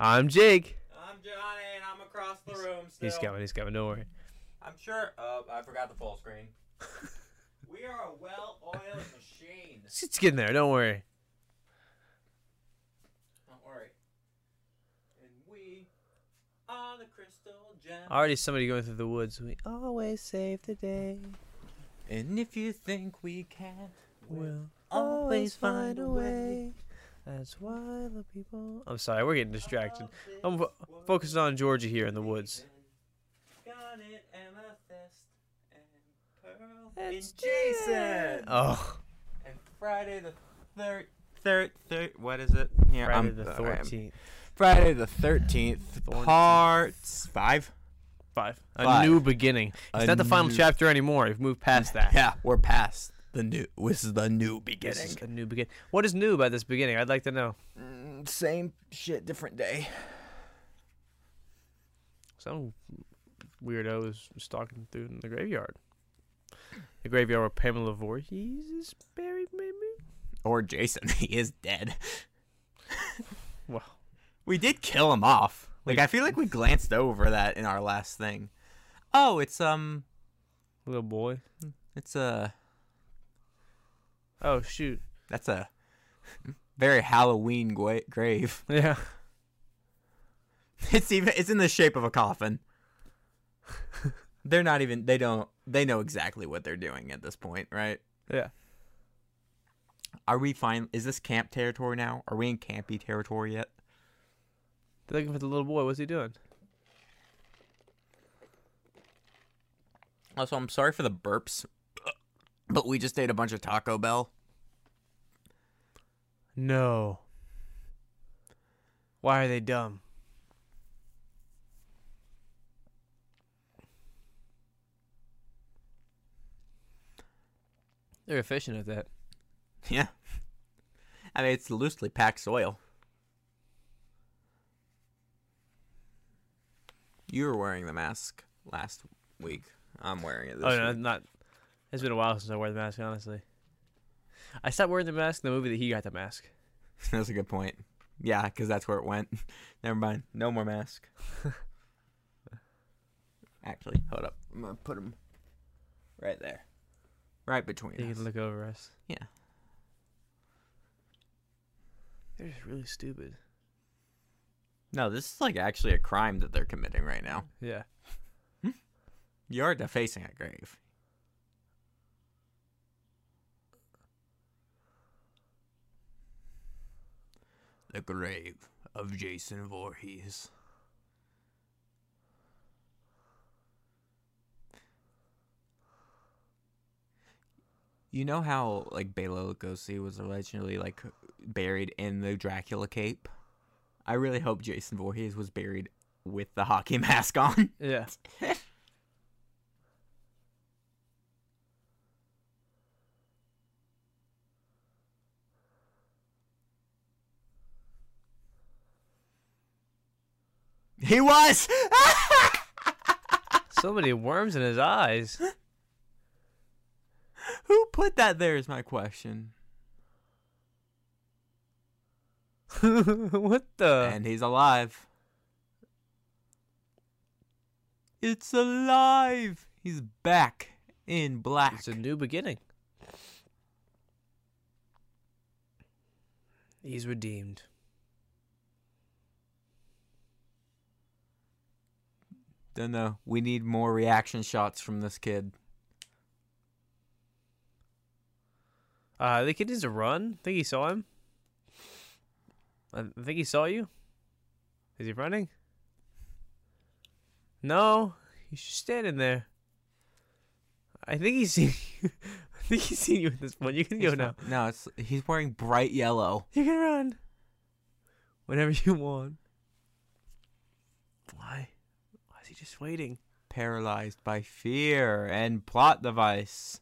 I'm Jake. I'm Johnny, and I'm across the room still. He's coming. He's coming. Don't worry. I'm sure. Oh, I forgot the full screen. we are a well-oiled machine. It's getting there. Don't worry. Don't worry. And we are the crystal gem. Already somebody going through the woods. We always save the day. And if you think we can't, We'll always find a way. That's why the people. I'm sorry. We're getting distracted. I'm fo- focusing on Georgia here in the woods. Garnet, amethyst, and pearl. It's Jason. Oh, And Friday the third, third, third. What is it? Yeah, Friday I'm- the 13th. Friday the thirteenth, parts five. Five. A Five. new beginning. It's A not the final chapter anymore. We've moved past that. Yeah, we're past the new. This is the new This beginning. is a new beginning. What is new about this beginning? I'd like to know. Mm, same shit, different day. Some weirdo is stalking through the graveyard. The graveyard where Pamela Voorhees is buried, maybe? Or Jason, he is dead. Well, We did kill him off. Like We- I feel like we glanced over that in our last thing. Oh, it's um, little boy. it's a Oh, shoot. that's a very Halloween gra- grave. Yeah. It's even it's in the shape of a coffin. they're not even they don't they know exactly what they're doing at this point, right? Yeah. Are we fine? Is this camp territory now? Are we in campy territory yet? They're looking for the little boy. What's he doing? Also, I'm sorry for the burps, but we just ate a bunch of Taco Bell. No. Why are they dumb? They're efficient at that. Yeah. I mean, it's loosely packed soil. You were wearing the mask last week. I'm wearing it this oh no, week. not. It's been a while since I wore the mask. Honestly, I stopped wearing the mask in the movie that he got the mask. That's a good point. Yeah, because that's where it went. Never mind. No more mask. Actually, hold up. I'm gonna put him right there, right between He us. can look over us. Yeah. They're just really stupid. No, this is like actually a crime that they're committing right now. Yeah. Hmm. You're defacing a grave. The grave of Jason Voorhees. You know how like Bela Lugosi was allegedly like buried in the Dracula cape? I really hope Jason Voorhees was buried with the hockey mask on. Yeah. He was. so many worms in his eyes. Who put that there is my question. what the? and he's alive. It's alive. He's back in black. It's a new beginning. He's redeemed. Don't know. We need more reaction shots from this kid. Uh, the kid needs to run. I think he saw him. I think he saw you. Is he running? No, he's just standing there. I think he's seen. You. I think he's seen you at this point. You can go He's now. No, it's he's wearing bright yellow. You can run whenever you want. Why? Why is he just waiting? Paralyzed by fear and plot device.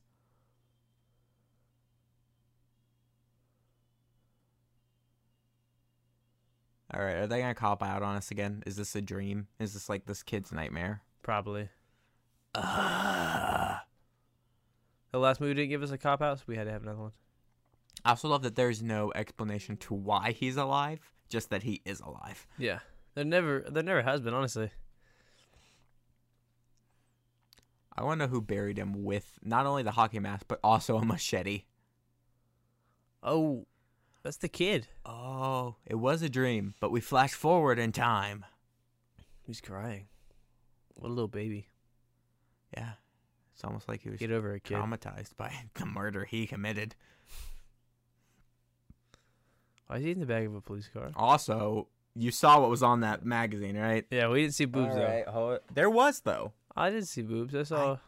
All right, are they gonna cop out on us again? Is this a dream? Is this like this kid's nightmare? Probably. Ugh. The last movie didn't give us a cop out, so we had to have another one. I also love that there's no explanation to why he's alive, just that he is alive. Yeah, There never, there never has been, honestly. I want to know who buried him with not only the hockey mask but also a machete. Oh, that's the kid. Oh, it was a dream, but we flash forward in time. He's crying. What a little baby. Yeah. It's almost like he was Get over it, kid. traumatized by the murder he committed. Why is he in the back of a police car? Also, you saw what was on that magazine, right? Yeah, we didn't see boobs though. Hold it. There was though. I didn't see boobs. I saw.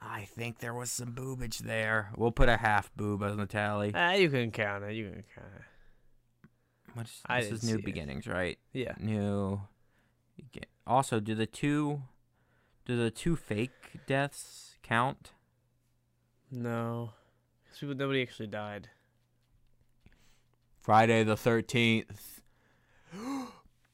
I think there was some boobage there. We'll put a half boob on the tally. Ah, you can count it. You can count it. I this is new see it. beginnings, right? Yeah. New. Also, do the two, do the two fake deaths count? No. 'Cause people, nobody actually died. Friday the thirteenth.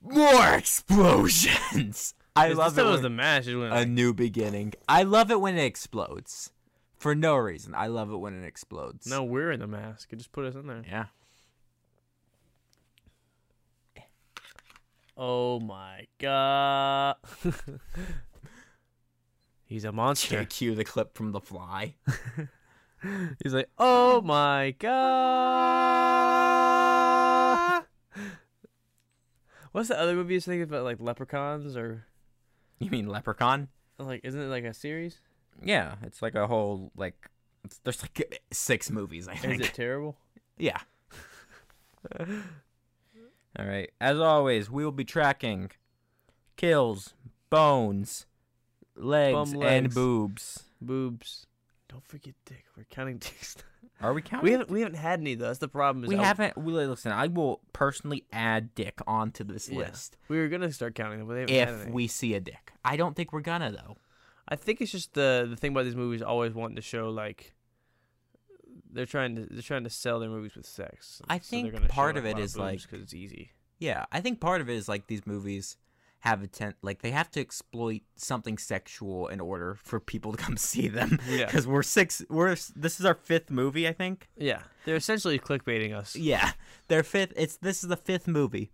More explosions. I love it. was when- the match. It went a like, new beginning. I love it when it explodes. For no reason. I love it when it explodes. no, we're in the mask. It just put us in there. Yeah. Oh my god. He's a monster. Cue the clip from The Fly. He's like, oh my god. What's the other movie you thinking about, like leprechauns or You mean Leprechaun? like? Isn't it like a series? Yeah, it's like a whole like. It's, there's like six movies, I think. Is it terrible? Yeah. All right. As always, we will be tracking kills, bones, legs, Bum and boobs. Boobs. Don't forget dick. We're counting dicks. Are we counting? we haven't we haven't had any though. That's the problem. Is We I- haven't. We listen. I will personally add dick onto this Yeah. list We were gonna start counting them, but they haven't had if any. we see a dick. I don't think we're gonna though. I think it's just the the thing about these movies always wanting to show like they're trying to they're trying to sell their movies with sex. I So think gonna show, part like, of a it lot is, boobs like- 'cause it's easy. Yeah, I think part of it is like these movies have a tent like they have to exploit something sexual in order for people to come see them. Yeah. Because we're six. We're this is our fifth movie, I think. Yeah, they're essentially clickbaiting us. Yeah, their fifth. It's this is the fifth movie,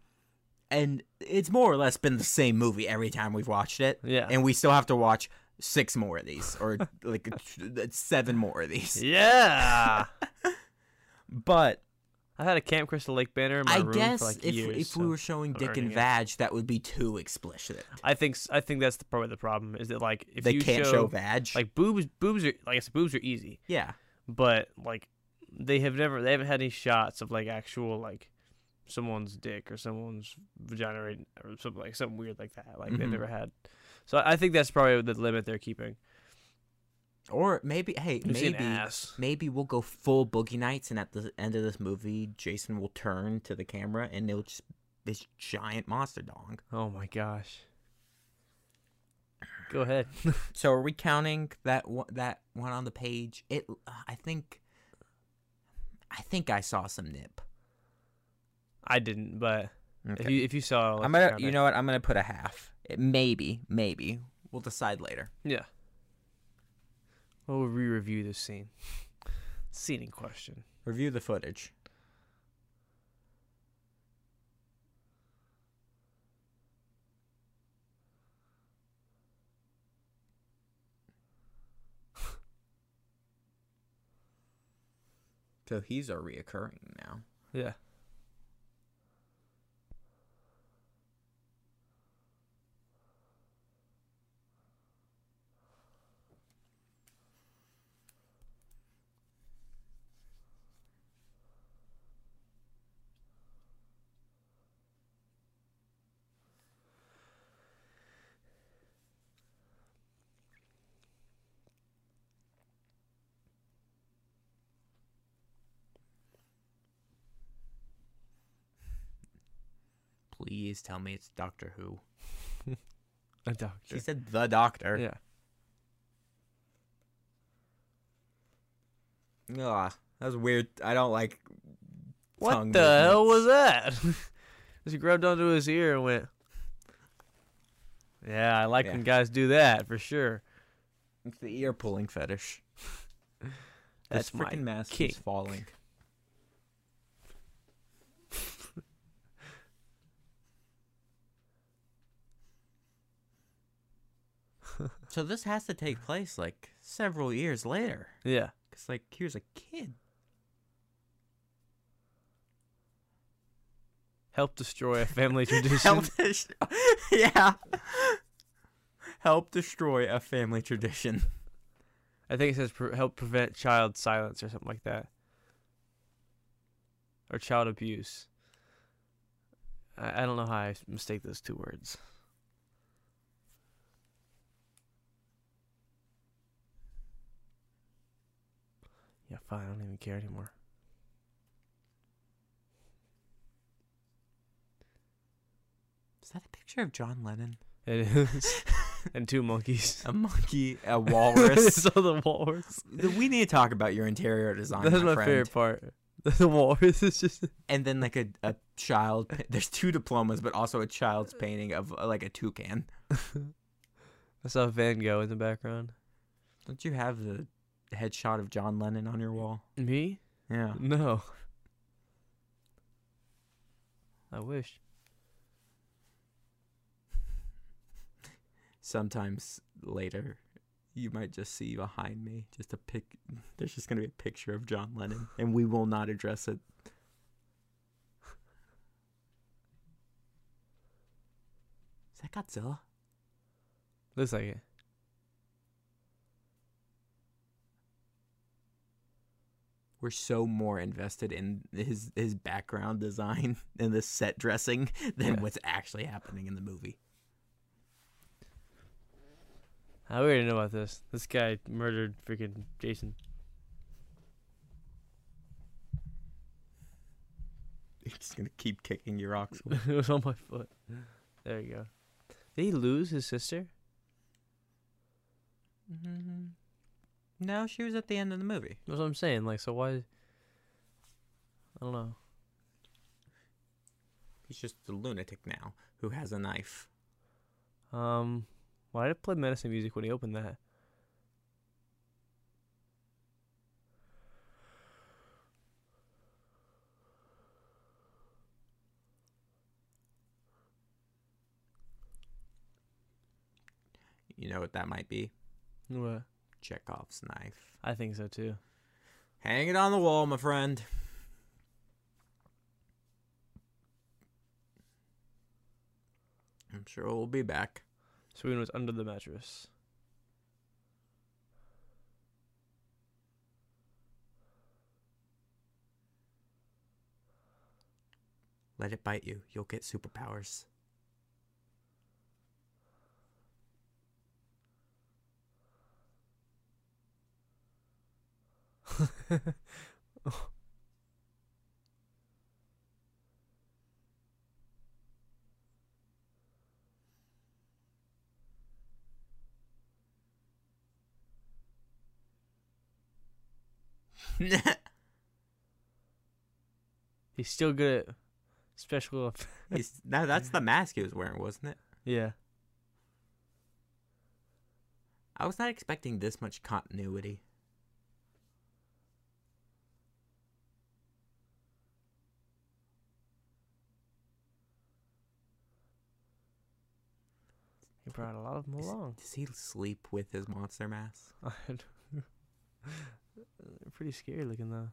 and it's more or less been the same movie every time we've watched it. Yeah. and we still have to watch six more of these, or like seven more of these. Yeah. But I had a Camp Crystal Lake banner in my I room guess for like if years. if we were showing I'm dick and earning it. vag, that would be too explicit. I think I think that's the, probably the problem is that like if they you can't show, show, vag. like boobs boobs are like I said boobs are easy, yeah, but like they have never they haven't had any shots of like actual like someone's dick or someone's vagina or, something like something weird like that. Like they've Mhm. never had. So I think that's probably the limit they're keeping. Or maybe hey, maybe maybe we'll go full boogie nights, and at the end of this movie, Jason will turn to the camera, and it'll just this giant monster dong. Oh my gosh. Go ahead. So are we counting that one, that one on the page? It, I think, I think I saw some nip. I didn't, but if you if you saw, I'm gonna, you know what? I'm gonna put a half. It, maybe, maybe we'll decide later. Yeah. We'll re-review this scene. Scene in question. Review the footage. So he's a reoccurring now. Yeah. Please tell me it's Doctor Who. A doctor. He said the Doctor. yeah. Ugh, that was weird. I don't like. What the hell was that? he grabbed onto his ear and went. Yeah, I like Yeah. when guys do that for sure. It's the ear pulling fetish. That's freaking mask is falling. So this has to take place like several years later. Yeah. Cause like here's a kid. Help destroy a family tradition. Help dest- yeah. Help destroy a family tradition. I think it says pre- help prevent child silence or something like that. Or child abuse. I, I don't know how I mistake those two words. Yeah, fine. I don't even care anymore. Is that a picture of John Lennon? It is. and two monkeys. A monkey, a walrus. so the walrus. we need to talk about your interior design. That's my, my favorite part. The walrus is just. And then like a, a child. There's two diplomas, but also a child's painting of uh, like a toucan. I saw Van Gogh in the background. Don't you have the headshot of John Lennon on your wall? Me? Yeah. No. I wish. Sometimes later, you might just see behind me just a pic. There's just gonna be a picture of John Lennon, and we will not address it. Is that Godzilla? Looks like it. We're so more invested in his his background design and the set dressing than Yeah. what's actually happening in the movie. I already know about this. This guy murdered freaking Jason. He's gonna keep kicking your ox. it was on my foot. There you go. Did he lose his sister? Mm-hmm. No, she was at the end of the movie. That's what I'm saying. Like, so why? I don't know. He's just a lunatic now who has a knife. Um, why did it play medicine music when he opened that? You know what that might be? What? Chekhov's knife. I think so too. Hang it on the wall, my friend. I'm sure we'll be back. Serena was under the mattress. Let it bite you. You'll get superpowers. He's still good at special. eff- He's, that, that's the mask he was wearing, wasn't it? yeah. I was not expecting this much continuity. Brought a lot of them along. Does he sleep with his monster mask? I don't know. Pretty scary looking though.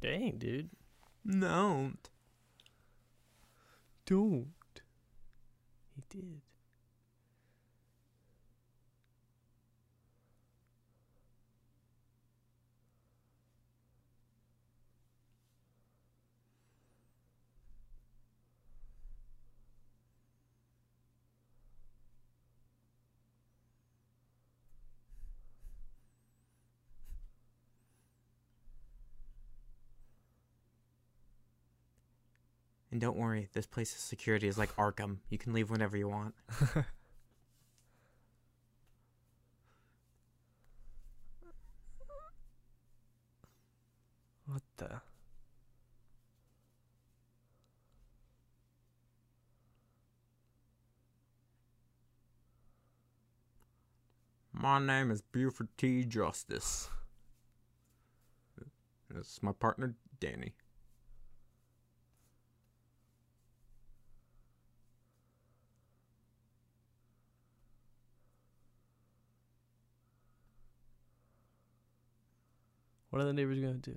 Dang, dude. No. Don't. He did. And don't worry, this place's security is like Arkham. You can leave whenever you want. What the? My name is Buford T. Justice. This is my partner, Danny. What are the neighbors gonna do?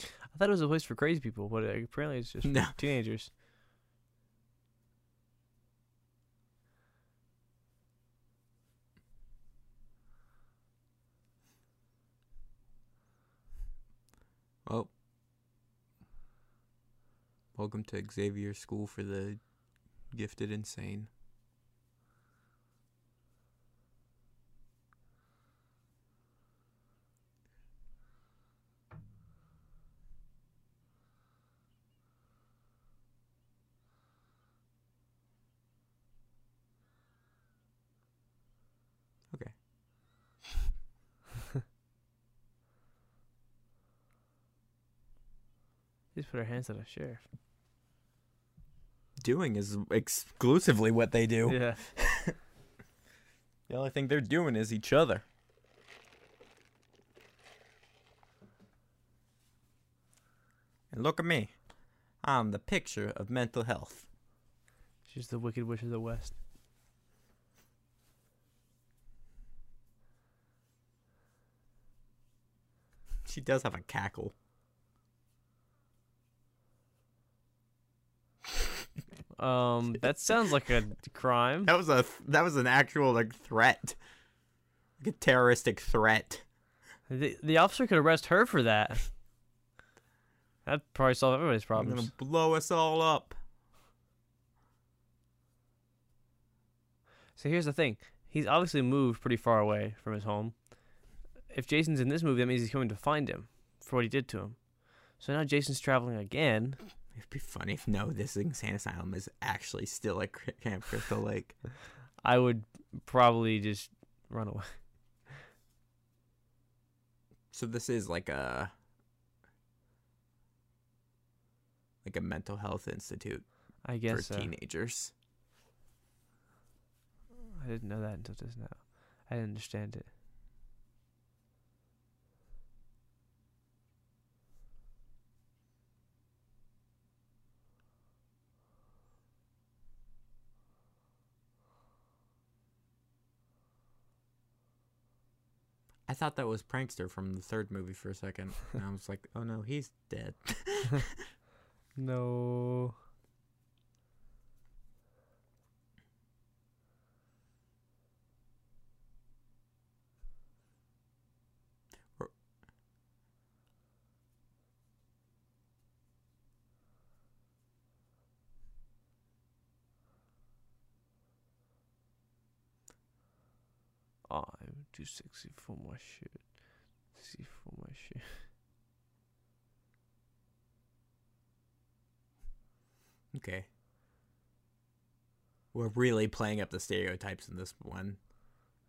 I thought it was a place for crazy people, but apparently it's just No. teenagers. Well, welcome to Xavier School for the Gifted Insane. Put our hands on a sheriff. Doing is exclusively what they do. Yeah. The only thing they're doing is each other. And look at me. I'm the picture of mental health. She's the Wicked Witch of the West. She does have a cackle. Um, that sounds like a crime. That was a that was an actual like threat. Like a terroristic threat. The, the officer could arrest her for that. That'd probably solve everybody's I'm problems. gonna blow us all up. So here's the thing: he's obviously moved pretty far away from his home. If Jason's in this movie, that means he's coming to find him for what he did to him. So now Jason's traveling again. It'd be funny if no, this insane asylum is actually still at Camp Crystal Lake. I would probably just run away. So this is like a like a mental health institute I for guess so. teenagers. I didn't know that until just now. I didn't understand it. I thought that was Prankster from the third movie for a second. And I was like, oh no, he's dead. No. I'm too sexy for my shit. Sexy for my shit. okay. We're really playing up the stereotypes in this one.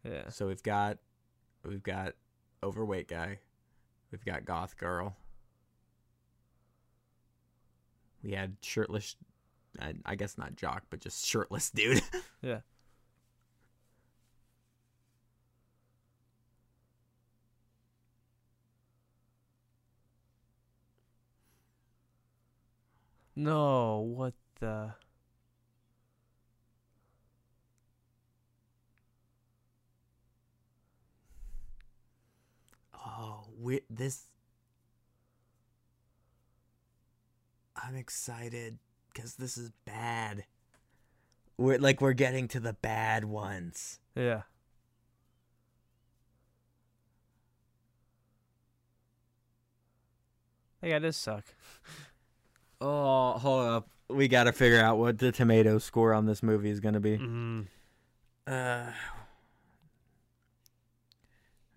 Yeah. So we've got we've got overweight guy. We've got goth girl. We had shirtless I, I guess not jock, but just shirtless dude. Yeah. No, what the? Oh, we this. I'm excited because this is bad. We're like we're getting to the bad ones. Yeah. Guy does suck. Oh, hold up. We got to figure out what the tomato score on this movie is going to be. Mm. Uh,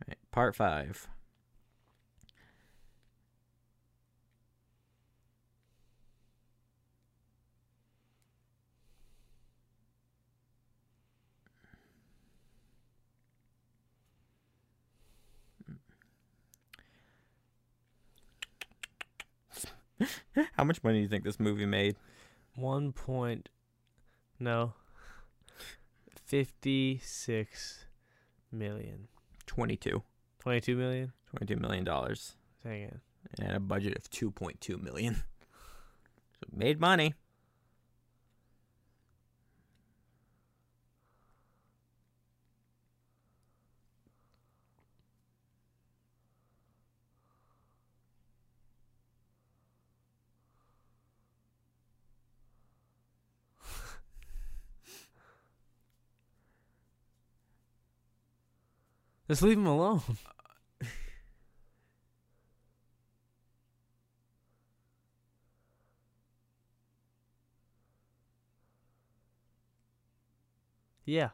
right, part five. How much money do you think this movie made? One point, no, fifty-six million. 22. Twenty-two million. 22 million dollars Dang it. and a budget of 2.2 million. So made money. Just leave him alone. yeah.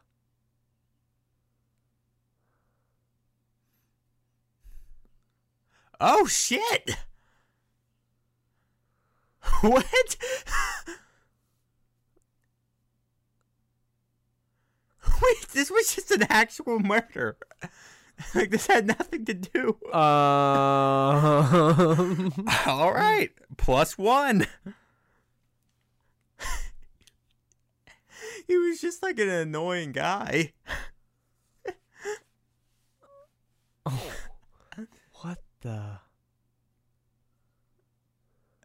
Oh shit! What? Wait, this was just an actual murder. like this had nothing to do. Um. All right, plus one. he was just like an annoying guy. oh, what the?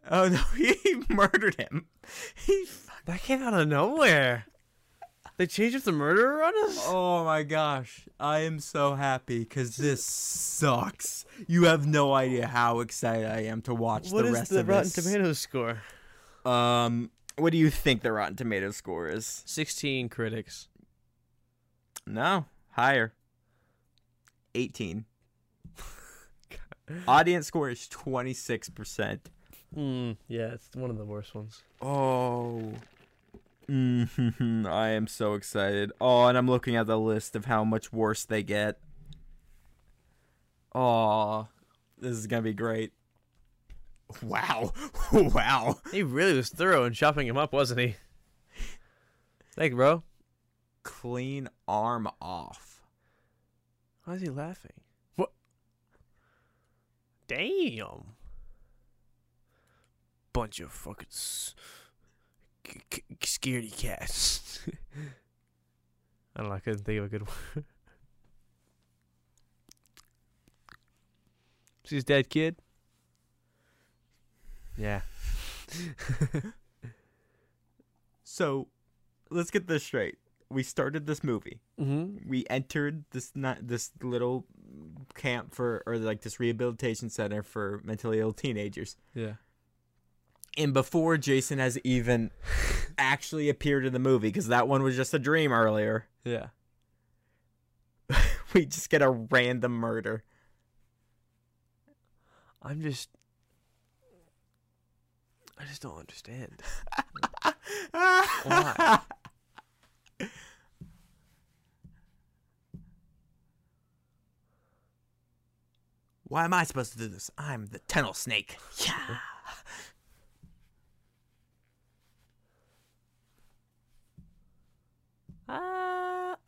Oh no, he murdered him. He. That came out of nowhere. They changed up the murderer on us. Oh my gosh, I am so happy because this sucks. You have no idea how excited I am to watch What the is rest the of Rotten this. Tomatoes score? Um, what do you think the Rotten Tomatoes score is? Sixteen critics. No, higher. 18. Audience score is 26%. Hmm. Yeah, it's one of the worst ones. Oh. Hmm I am so excited. Oh, and I'm looking at the list of how much worse they get. Oh, this is going to be great. Wow. wow. He really was thorough in chopping him up, wasn't he? Thank you, bro. Clean arm off. Why is he laughing? What? Damn. Bunch of fucking s- c- c- scaredy cats. I don't know. I couldn't think of a good one. She's dead kid? Yeah. So, let's get this straight. We started this movie. Mm-hmm. we entered this not this little camp for or like this rehabilitation center for mentally ill teenagers Yeah. And before jason has even actually appeared in the movie because that one was just a dream earlier Yeah. we just get a random murder I'm just. I just don't understand. Why? why am i supposed to do this i'm the tunnel snake yeah Ah.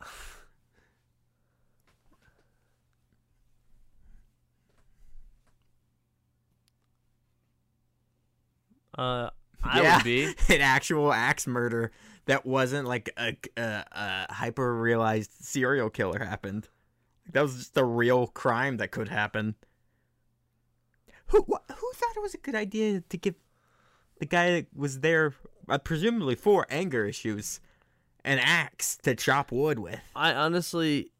Uh, I Yeah. would be. an actual axe murder that wasn't like a, a, a hyper realized serial killer happened. That was just a real crime that could happen. Who wh- who thought it was a good idea to give the guy that was there, uh, presumably for anger issues, an axe to chop wood with? I honestly,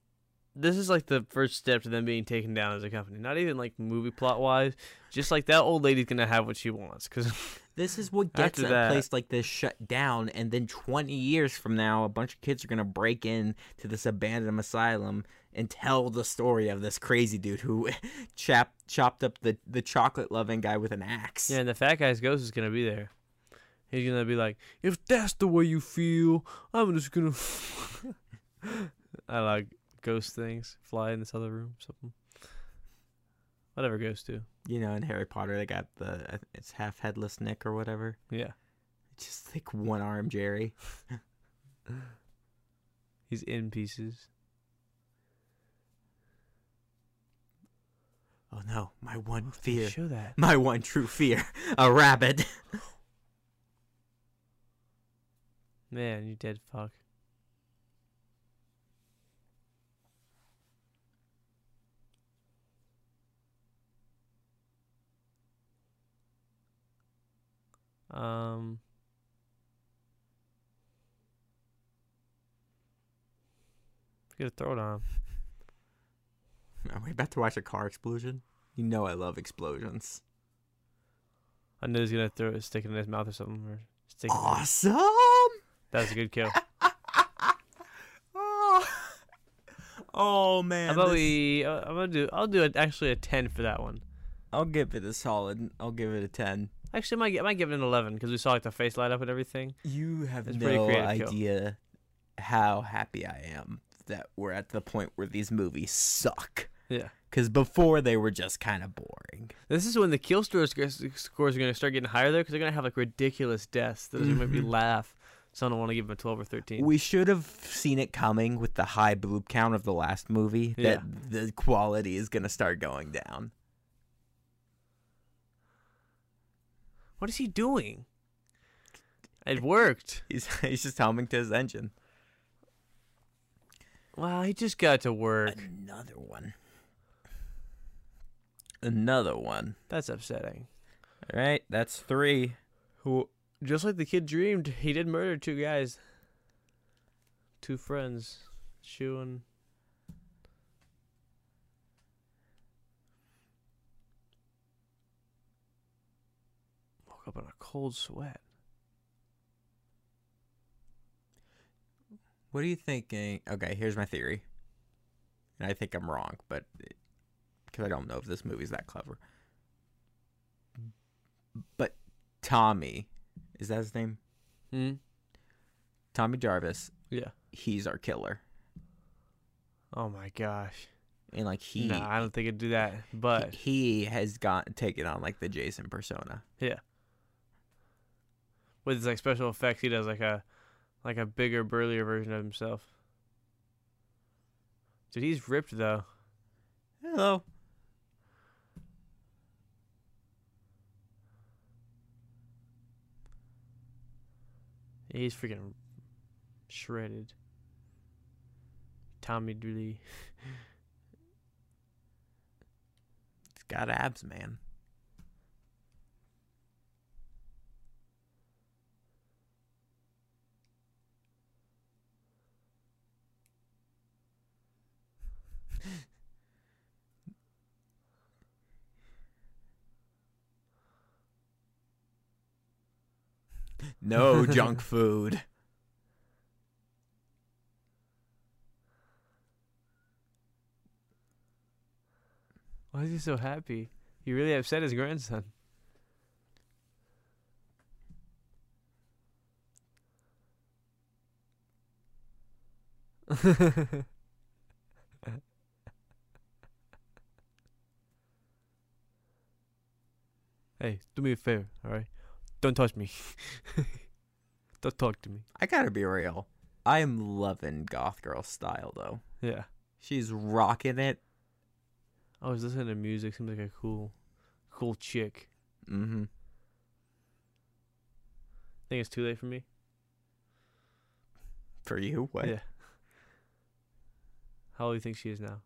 this is like the first step to them being taken down as a company. Not even like movie plot wise, just like that old lady's gonna have what she wants. Cause This is what gets a that- place like this shut down, and then 20 years from now, a bunch of kids are gonna break in to this abandoned asylum and tell the story of this crazy dude who chop, chopped up the, the chocolate loving guy with an axe. yeah, and the fat guy's ghost is gonna be there. He's gonna be like, if that's the way you feel, I'm just gonna. I like ghost things. Fly in this other room, something. Whatever ghosts do. You know, in Harry Potter, they got the uh, it's half headless Nick or whatever. Yeah, Just like one arm Jerry. he's in pieces. Oh no, my one fear. Show that. My one true fear. A rabbit. Man, you dead fuck. Um. Throw it on. him. Are we about to watch a car explosion? You know I love explosions. I know he's gonna throw a stick it in his mouth or something. Or stick. it Awesome. That was a good kill. oh. oh man. How about this- we? Uh, I'm gonna do. I'll do it. Actually, a ten for that one. I'll give it a solid. I'll give it a ten. Actually, I might, I might give it an eleven because we saw like the face light up and everything. You have It's pretty no creative kill. idea how happy I am that we're at the point where these movies suck. Yeah. Because before they were just kind of boring. This is when the kill scores scores are gonna start getting higher though, because they're gonna have like ridiculous deaths. Those are gonna make me laugh. So I don't want to give him a twelve or thirteen. We should have seen it coming with the high boob count of the last movie. That the quality is gonna start going down. what is he doing? It worked. He's he's just humming to his engine. Wow, he just got to work. Another one. Another one. That's upsetting. All right, that's three. Who, just like the kid dreamed, he did murder two guys. Two friends, Shu and. Woke up in a cold sweat. What are you thinking? Okay, here's my theory. And I think I'm wrong, but because I don't know if this movie's that clever. But Tommy, is that his name? Hmm. Tommy Jarvis. Yeah. He's our killer, Oh my gosh. and like he, nah, I don't think it'd do that. But he has got taken on like the Jason persona. Yeah. With his like special effects, he does like a, like a bigger, burlier version of himself. Dude, he's ripped though. Hello. He's freaking shredded. Tommy Dooley. He's got abs, man. No junk food. Why is he so happy? He really upset his grandson. hey, do me a favor, all right? Don't touch me. Don't talk to me. I gotta be real. I am loving Goth Girl style though. Yeah. She's rocking it. I was listening to music. Seems like a cool, cool chick. Mm-hmm. Think it's too late for me. For you, what? Yeah. How old do you think she is now?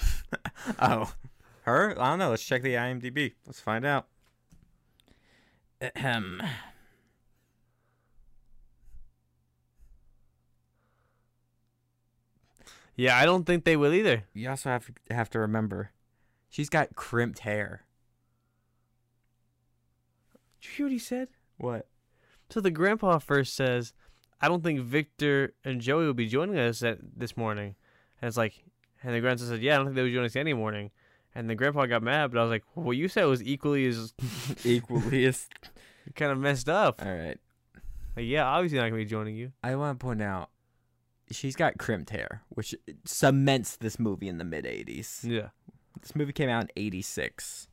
oh, her? I don't know. Let's check the IMDb. Let's find out. Ahem. Yeah, I don't think they will either. You also have to have to remember, she's got crimped hair. Did you hear what he said? What? So the grandpa first says, "I don't think Victor and Joey will be joining us at this morning," and it's like, and the grandson said, "Yeah, I don't think they would join us any morning." And the grandpa got mad, but I was like, well, "What you said it was equally as Equally as. kind of messed up." All right. Like, yeah, obviously not gonna be joining you. I want to point out, she's got crimped hair, which cements this movie in the mid '80s. Yeah. This movie came out in '86.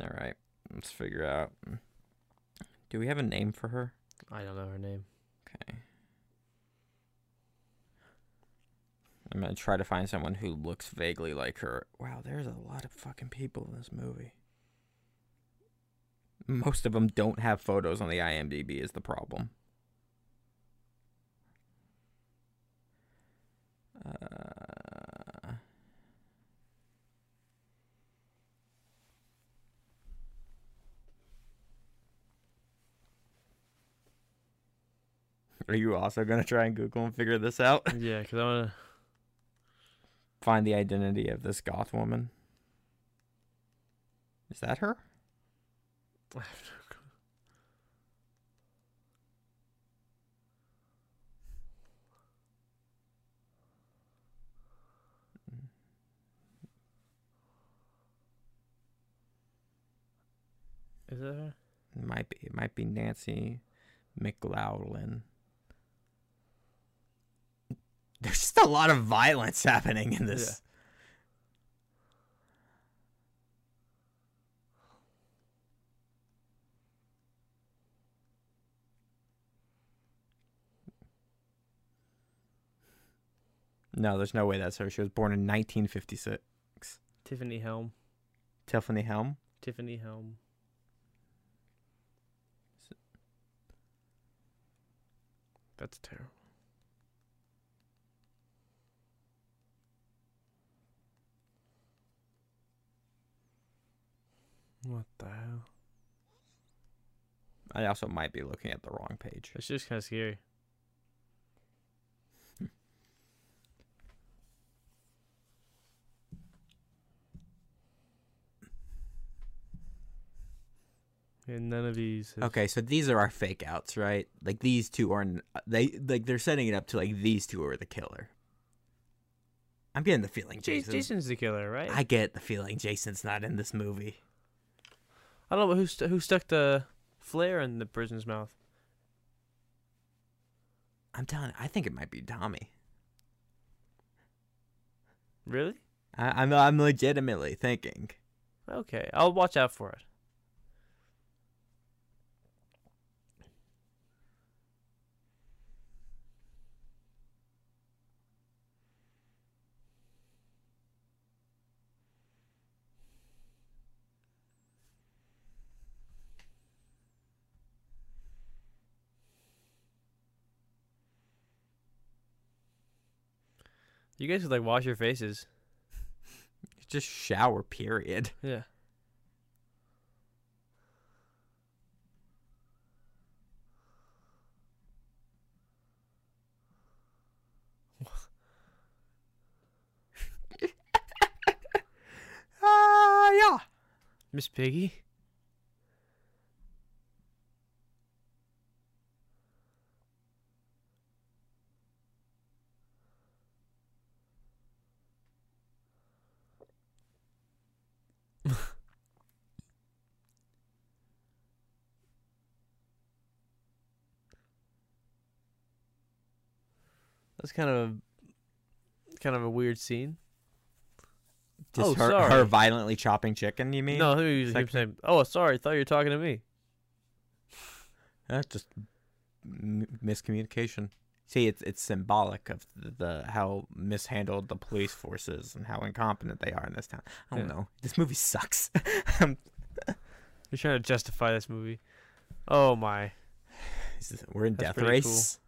All right, let's figure out. Do we have a name for her? I don't know her name. Okay. I'm gonna try to find someone who looks vaguely like her. Wow, there's a lot of fucking people in this movie. Most of them don't have photos on the IMDb. Is the problem? Uh, are you also gonna try and Google and figure this out? Yeah, because I want to. Find the identity of this goth woman. Is that her? Is that her? It might be. It might be Nancy McLaughlin. There's just a lot of violence happening in this. No, there's no way that's her. She was born in 1956. Tiffany Helm. Tiffany Helm. Tiffany Helm. That's terrible. What the hell? I also might be looking at the wrong page. It's just kind of scary. And none of these. is- Okay, so these are our fake outs, right? Like these two are n- uh, they like they're setting it up to like these two are the killer. I'm getting the feeling Jason. Jason's the killer, right? I get the feeling Jason's not in this movie. I don't know who st- who stuck the flare in the person's mouth. I'm telling you, I think it might be Tommy. Really? I, I'm I'm legitimately thinking. Okay, I'll watch out for it. You guys could like wash your faces. Just shower, period. Yeah. Ah, yeah. Miss Piggy? That's kind of a, kind of a weird scene. Just Oh, her, sorry. her violently chopping chicken. You mean? No, he was, saying, "Oh, sorry, thought you were talking to me." That's just m- miscommunication. See, it's it's symbolic of the, the how mishandled the police forces and how incompetent they are in this town. I don't Yeah. know. This movie sucks. You're trying to justify this movie. Oh my, is- We're in That's death race.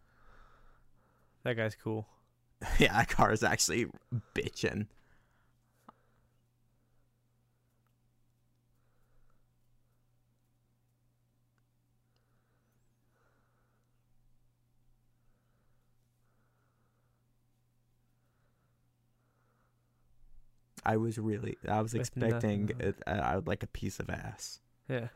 That guy's cool. yeah, that car is actually bitching. I was really, I was expecting it, uh, I would like a piece of ass. Yeah.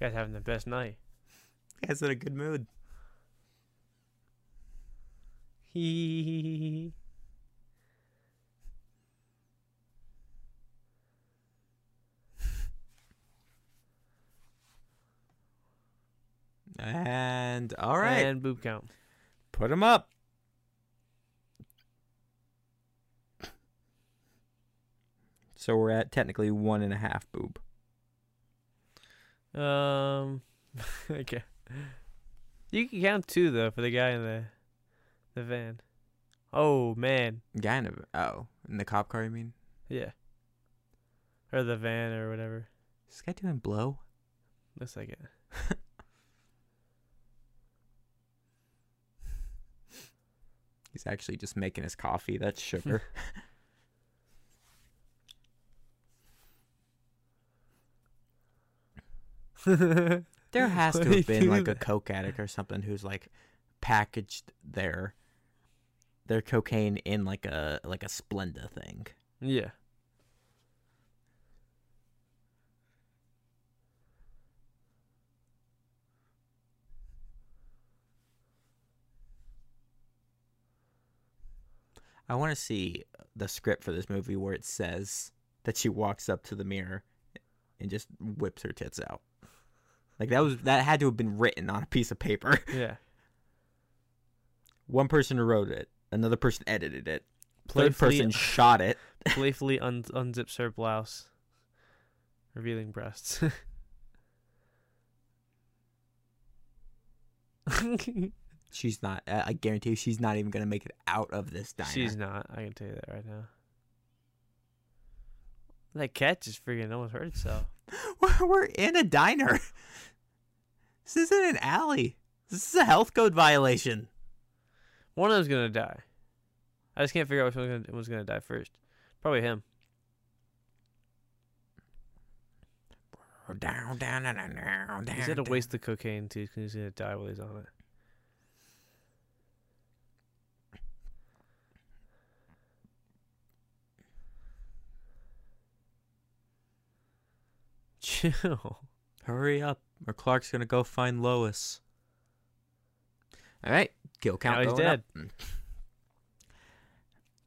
You guys having the best night. You guys in a good mood. And all right. And boob count. Put them up. So we're at technically one and a half boob. Um, okay. You can count two though for the guy in the the van. Oh man, Guy in of. Oh, in the cop car, you mean? yeah. Or the van or whatever. Is this guy doing blow? Looks like it. He's actually just making his coffee. That's sugar. there has to have been like a coke addict or something who's like packaged their their cocaine in like a like a Splenda thing. yeah. I want to see the script for this movie where it says that she walks up to the mirror and just whips her tits out. Like that was that had to have been written on a piece of paper. Yeah. One person wrote it, another person edited it, third Playfully, person shot it. playfully un- unzips her blouse, revealing breasts. She's not. I I guarantee you, she's not even gonna make it out of this diner. She's not. I can tell you that right now. That cat just freaking almost hurt itself. We're- We're in a diner. This isn't an alley. This is a health code violation. One of them's gonna die. I just can't figure out which one's gonna, was gonna die first. Probably him. Down, down, down, down, down, He's gonna waste the cocaine too, because he's gonna die while he's on it. Chill. Hurry up, or Clark's gonna go find Lois. All right, kill count. Now he's going up.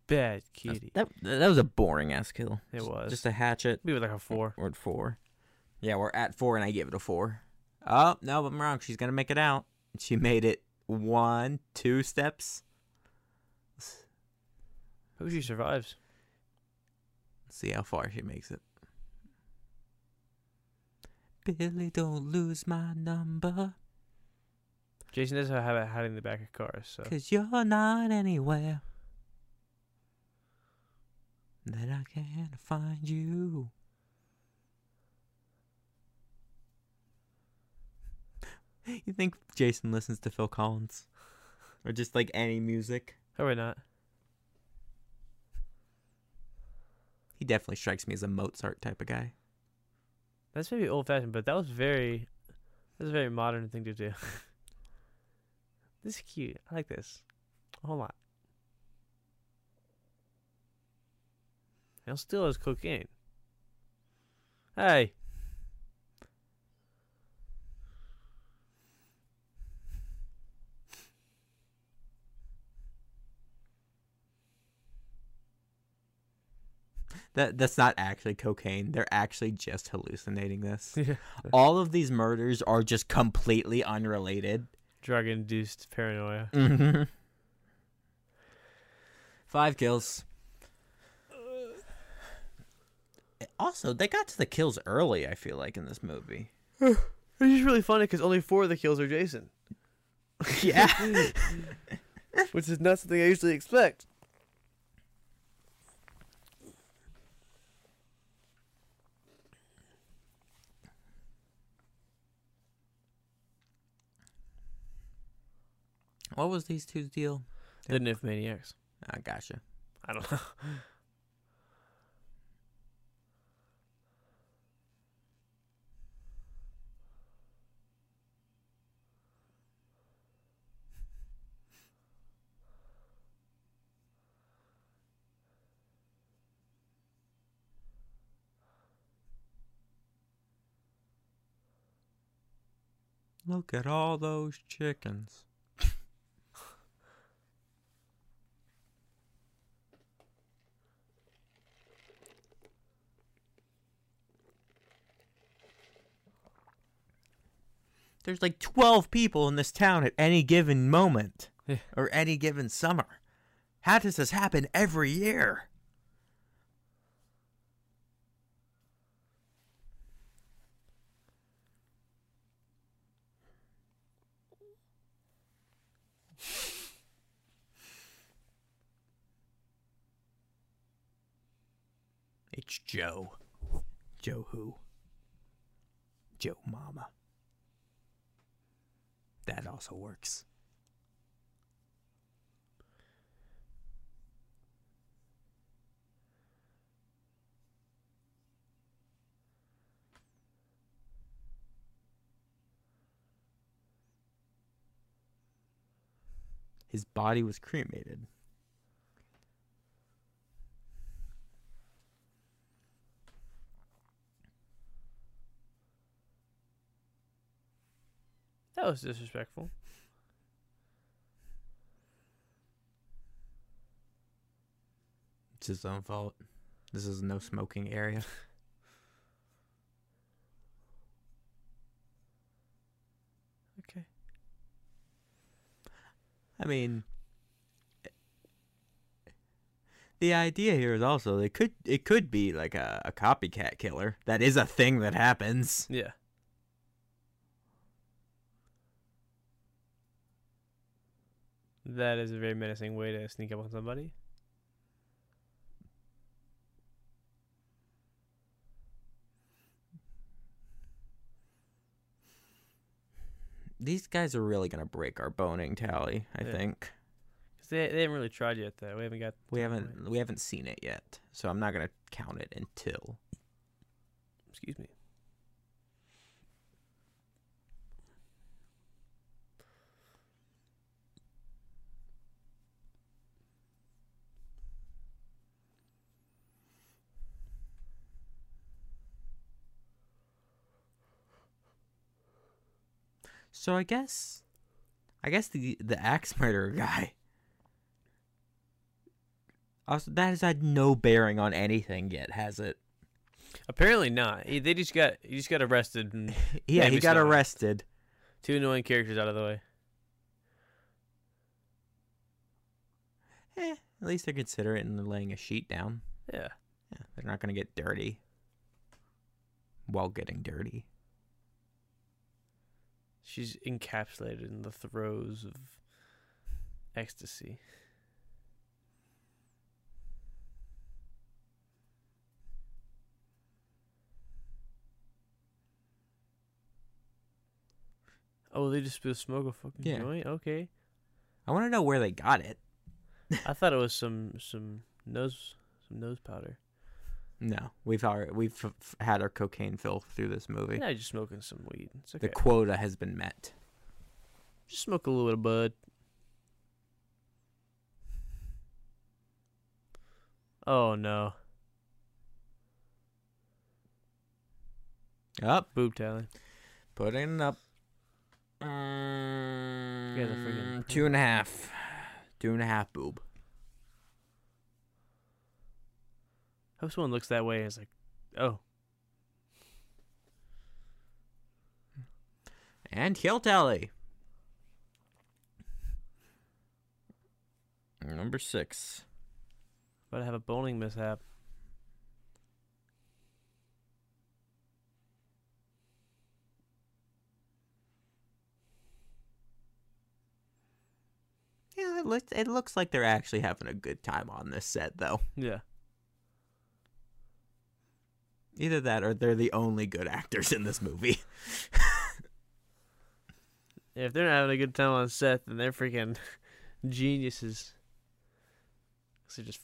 Bad kitty. That that was a boring ass kill. It Just- was. just a hatchet. We were like a four. We're at four. Yeah, we're at four, and I give it a four. Oh no, I'm wrong. She's gonna make it out. She made it one, two steps. Hope she survives. Let's see how far she makes it. Billy, don't lose my number, Jason does have it hiding in the back of cars, so cause you're not anywhere. That I can't find you. You think Jason listens to Phil Collins? Or just like any music? probably not. He definitely strikes me as a Mozart type of guy. That's maybe old fashioned, but that was very that's a very modern thing to do. this is cute. I like this. A whole lot. He'll steal his cocaine. Hey. That that's not actually cocaine. They're actually just hallucinating this. Yeah. All of these murders are just completely unrelated. Drug induced paranoia. Mm-hmm. Five kills. Also, they got to the kills early. I feel like in this movie. It's just really funny because only four of the kills are Jason, Yeah. which is not something I usually expect. What was these two's deal? The Nymphomaniacs. I gotcha. I don't know. Look at all those chickens. There's like 12 people in this town at any given moment Yeah. or any given summer. How does this happen every year? It's Joe. Joe who? Joe Mama. That also works. His body was cremated. That was disrespectful. It's his own fault. This is no smoking area. Okay. I mean, the idea here is also it could it could be like a, a copycat killer. That is a thing that happens. Yeah. That is a very menacing way to sneak up on somebody. These guys are really gonna break our boning tally. I Yeah. think Cause they they haven't really tried yet though. We haven't got. we haven't we haven't seen it yet, so I'm not gonna count it until. Excuse me. So I guess, I guess the the axe murderer guy. Also, that has had no bearing on anything yet, has it? Apparently not. He, they just got he just got arrested and Yeah, he got arrested. two annoying characters out of the way. Eh, at least they're considerate and they're laying a sheet down. Yeah. Yeah, they're not gonna get dirty while getting dirty. She's encapsulated in the throes of ecstasy. Oh, they just smoke a fucking Yeah. joint? Okay. I want to know where they got it. I thought it was some some nose some nose powder. No, we've already, we've f- had our cocaine fill through this movie. Yeah, just smoking some weed. It's okay. The quota has been met. just smoke a little bit of bud. Oh no. Up, Boob talent. putting up. guys are freaking Mm, two and a half, two and a half boob. Hope someone looks that way and is like, oh, And kill tally. Number six. but I have a boning mishap. Yeah, it looks it looks like they're actually having a good time on this set, though. Yeah. Either that, or they're the only good actors in this movie. If they're not having a good time on set, then they're freaking geniuses. 'Cause they're just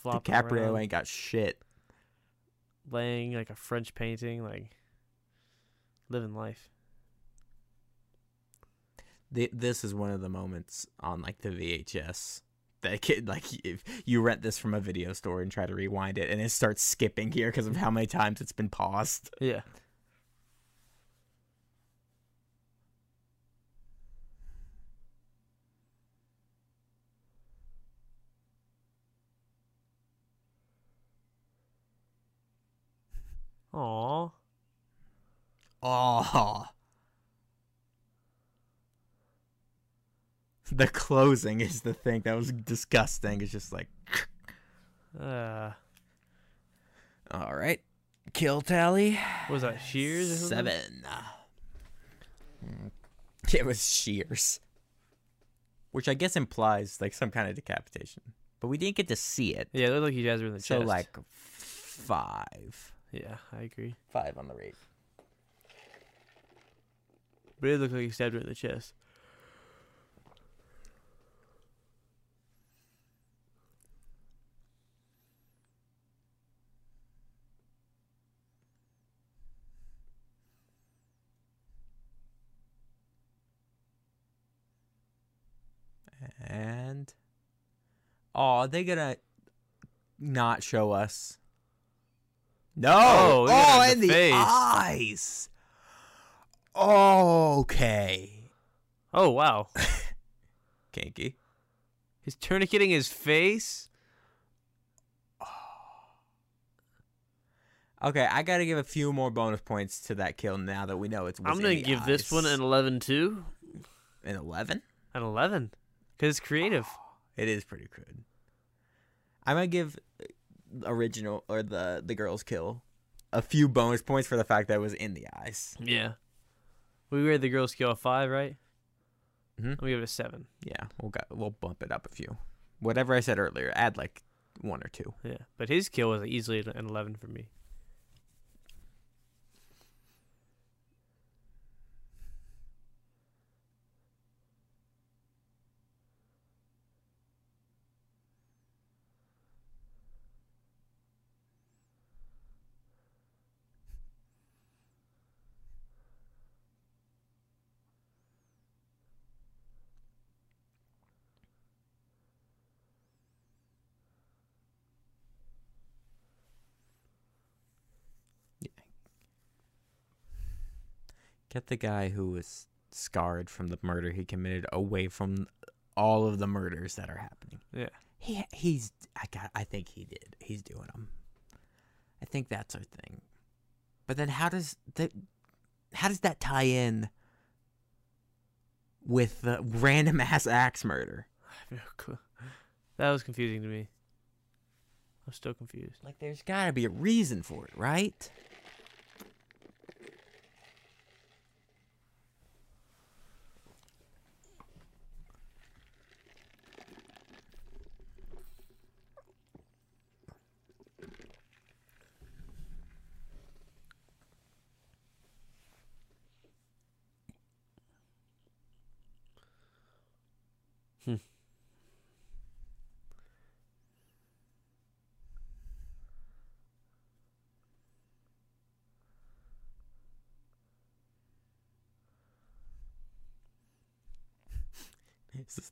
flopping DiCaprio around, ain't got shit. laying like a French painting, like living life. Th- This is one of the moments on like the VHS that kid like if you rent this from a video store and try to rewind it, and it starts skipping here because of how many times it's been paused. Yeah. Aw. Oh, The closing is the thing that was disgusting. It's just like, Uh, all right, kill tally. what was that shears? Seven. Mm. It was shears, which I guess implies like some kind of decapitation, but we didn't get to see it. Yeah, it looked like you guys were in the chest. So chest. like five, yeah, I agree. five on the rate. But it looked like he stabbed her in the chest. And oh, they gonna not show us? No. Oh, Oh, and the the, eyes. Okay. Oh wow, Kinky. he's tourniqueting his face. Okay, I gotta give a few more bonus points to that kill now that we know it's. I'm gonna give this one an 11 too. an eleven. An 11, because it's creative. It is pretty good. I might give uh, original or the the girl's kill a few bonus points for the fact that it was in the eyes. Yeah. We rated the girls kill a five, right? Mhm. We give it a seven. Yeah, we'll go, we'll bump it up a few. Whatever I said earlier, add like one or two. Yeah, but his kill was easily an 11 for me. Get the guy who was scarred from the murder he committed away from all of the murders that are happening. Yeah. He he's I got I think he did. He's doing them. I think that's our thing. But then how does that how does that tie in with the random ass axe murder? I have no clue. That was confusing to me. I'm still confused. Like there's got to be a reason for it, right?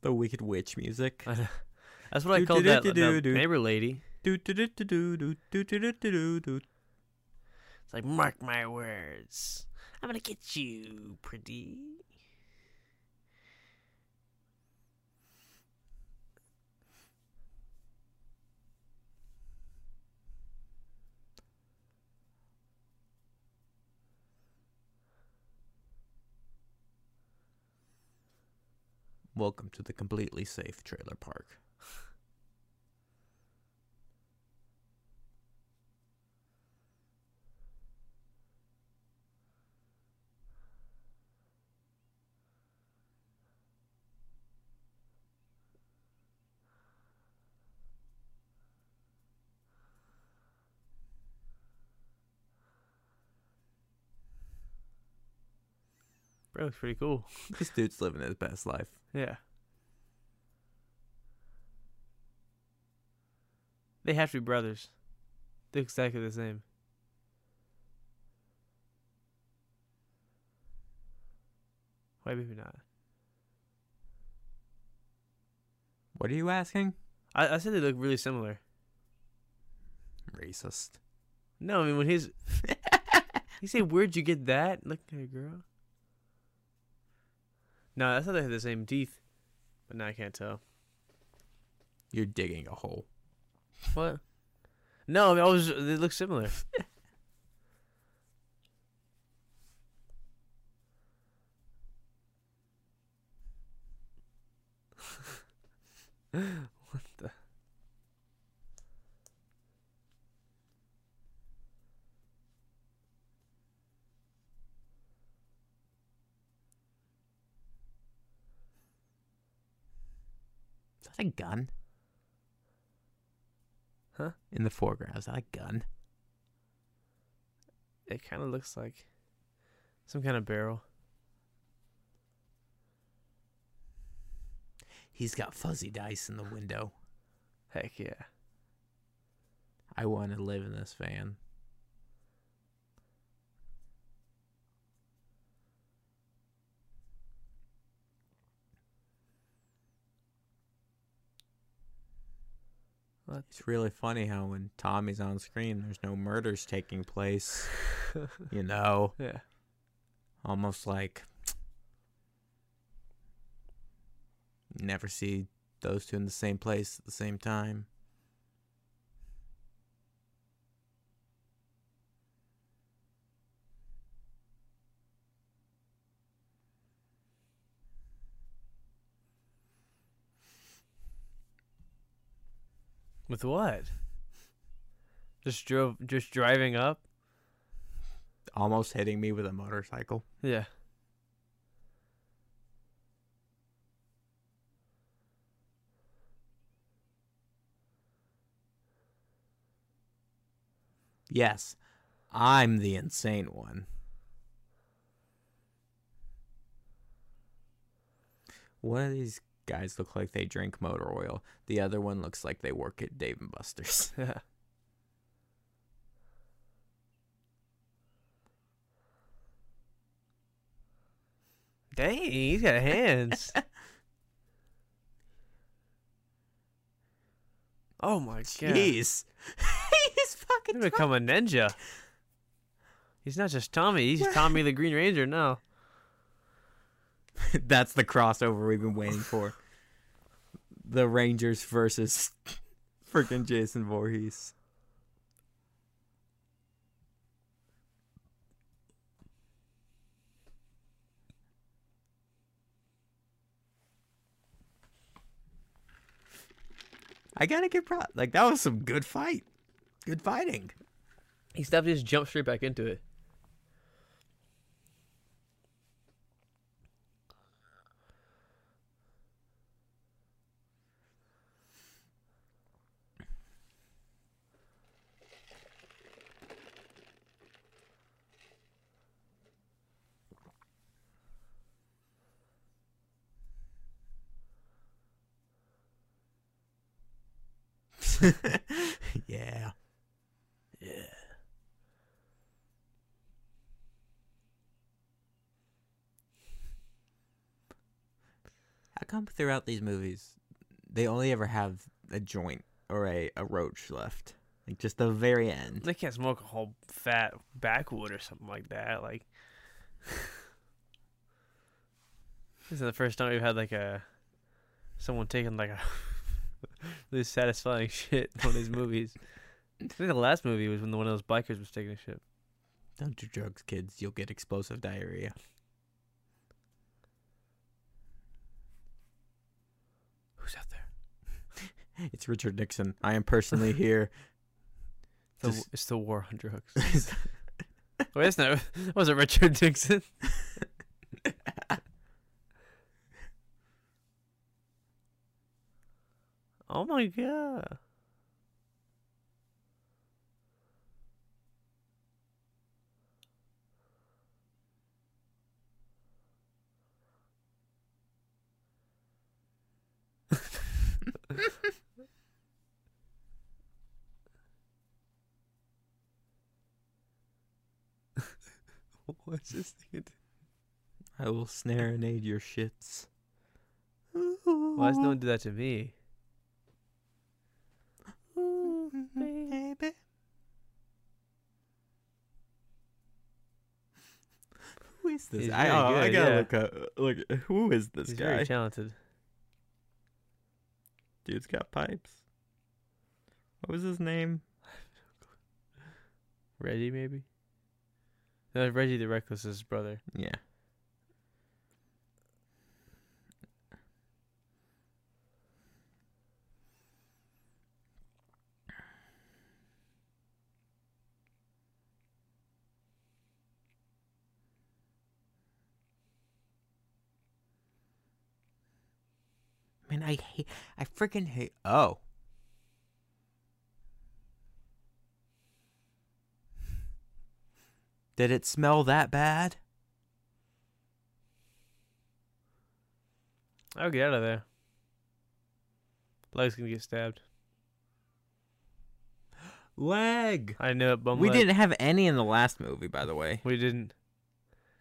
the Wicked Witch music. That's what I called that neighbor lady. It's like mark my words, I'm gonna get you, pretty. Welcome to the completely safe trailer park. Bro, it's pretty cool. This dude's living his best life. Yeah. They have to be brothers. They're exactly the same. Why maybe not? What are you asking? I, I said they look really similar. Racist. No, I mean when he's he say, "Where'd you get that?" Look at her, girl. No, I thought they had the same teeth, but now I can't tell. You're digging a hole. What? No, I, mean, I was. They look similar. what the? Is that a gun? Huh? In the foreground, is that a gun? It kind of looks like some kind of barrel. He's got fuzzy dice in the window. Heck yeah. I want to live in this van. It's really funny how when Tommy's on screen, there's no murders taking place. you know, Yeah. almost like never see those two in the same place at the same time. With what? Just drove, just driving up. Almost hitting me with a motorcycle. Yeah. Yes, I'm the insane one. One of these guys look like they drink motor oil. The other one looks like they work at Dave and Buster's. Dang, he's got hands. oh my god. Jeez. He's fucking He's become a ninja. He's not just Tommy, he's Tommy the Green Ranger now. That's the crossover we've been waiting for. The Rangers versus freaking Jason Voorhees. I gotta give props. Like that was some good fight. Good fighting. He stepped just jumped straight back into it. yeah. Yeah. How come throughout these movies they only ever have a joint or a, a roach left? Like just the very end. They can't smoke a whole fat backwood or something like that. Like, this is the first time we've had like a someone taking like a really satisfying shit on one of these movies. I think the last movie was when the, one of those bikers was taking a shit. Don't do drugs, kids. You'll get explosive diarrhea. Who's out there? It's Richard Nixon. I am personally here. The, it's the war on drugs. Wait, that's not. Was it Richard Nixon? Oh my god. What's this thing? I will snare and aid your shits. Why does no one do that to me? baby? Who is this? He's I, oh, I gotta yeah. look up. Look, who is this He's guy? very talented. Dude's got pipes. What was his name? Reggie, maybe. No, Reggie the Reckless's brother. Yeah. Man, I hate. I freaking hate. Oh. Did it smell that bad? I'll get out of there. Leg's gonna get stabbed. Leg. I know it, bum We leg. didn't have any in the last movie, by the way. We didn't.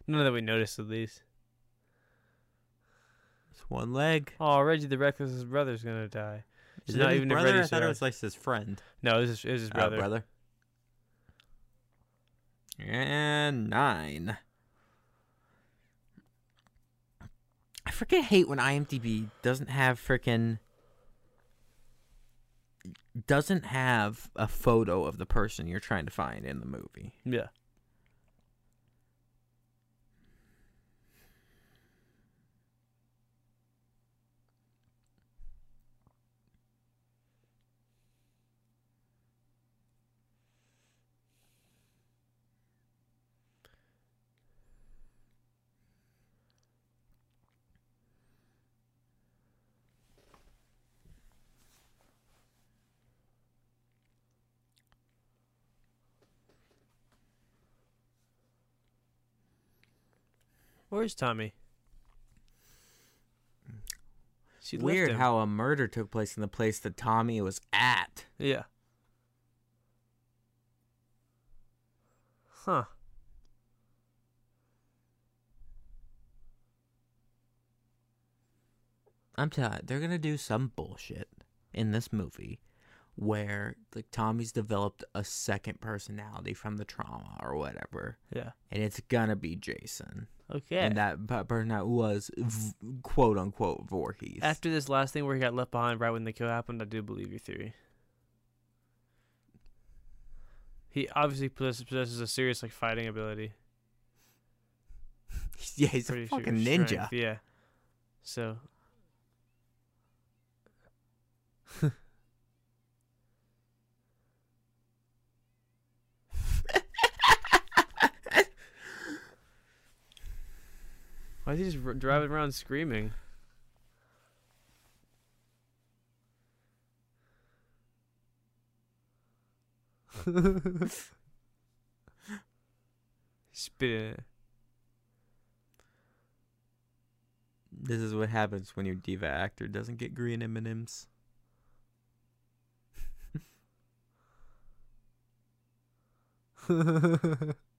None that we noticed at least. It's one leg. Oh, Reggie the Reckless's brother's gonna die. Is He's it not his even a brother? I thought it was like his friend. No, this is, this is his Oh, brother. brother. And nine. I freaking hate when IMDb doesn't have freaking doesn't have a photo of the person you're trying to find in the movie. Yeah. Where's Tommy? She Weird how a murder took place in the place that Tommy was at. Yeah. Huh. I'm telling you, they're gonna do some bullshit in this movie where like Tommy's developed a second personality from the trauma or whatever, Yeah. and it's gonna be Jason, Okay. and that that was v- quote unquote Voorhees. After this last thing where he got left behind right when the kill happened, I do believe your theory. He obviously possesses, a serious like fighting ability. yeah, he's a Pretty sure fucking ninja. strength, Yeah. So. Why is he just driving around screaming? Spitting it. This is what happens when your diva actor doesn't get green M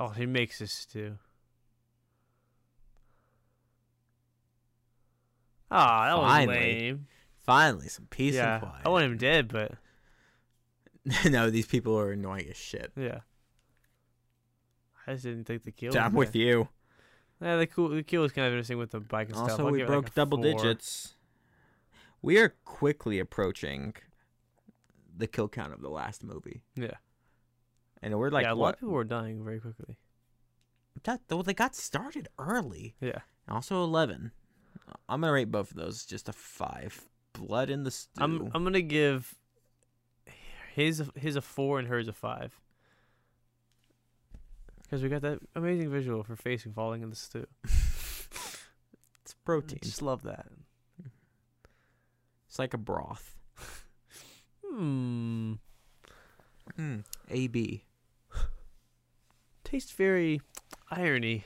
oh, he makes this too. Ah, that was Finally. lame. Finally, some peace yeah, and quiet. I want him dead, but no, these people are annoying as shit. yeah. I just didn't think the kill. I'm was with there. you. Yeah, the cool, the kill was kind of interesting with the bike and stuff. Also, we like, broke a double four. digits. We are quickly approaching the kill count of the last movie, Yeah, and we're like, yeah. A lot what? of people were dying very quickly. That, well, they got started early. Yeah, Also, eleven. I'm gonna rate both of those just a five. Blood in the stew. I'm I'm gonna give his a- his a four and hers a five. Because we got that amazing visual for facing falling in the stew. it's protein. I Just love that. It's like a broth. Hmm. Mm. A B. Tastes very irony.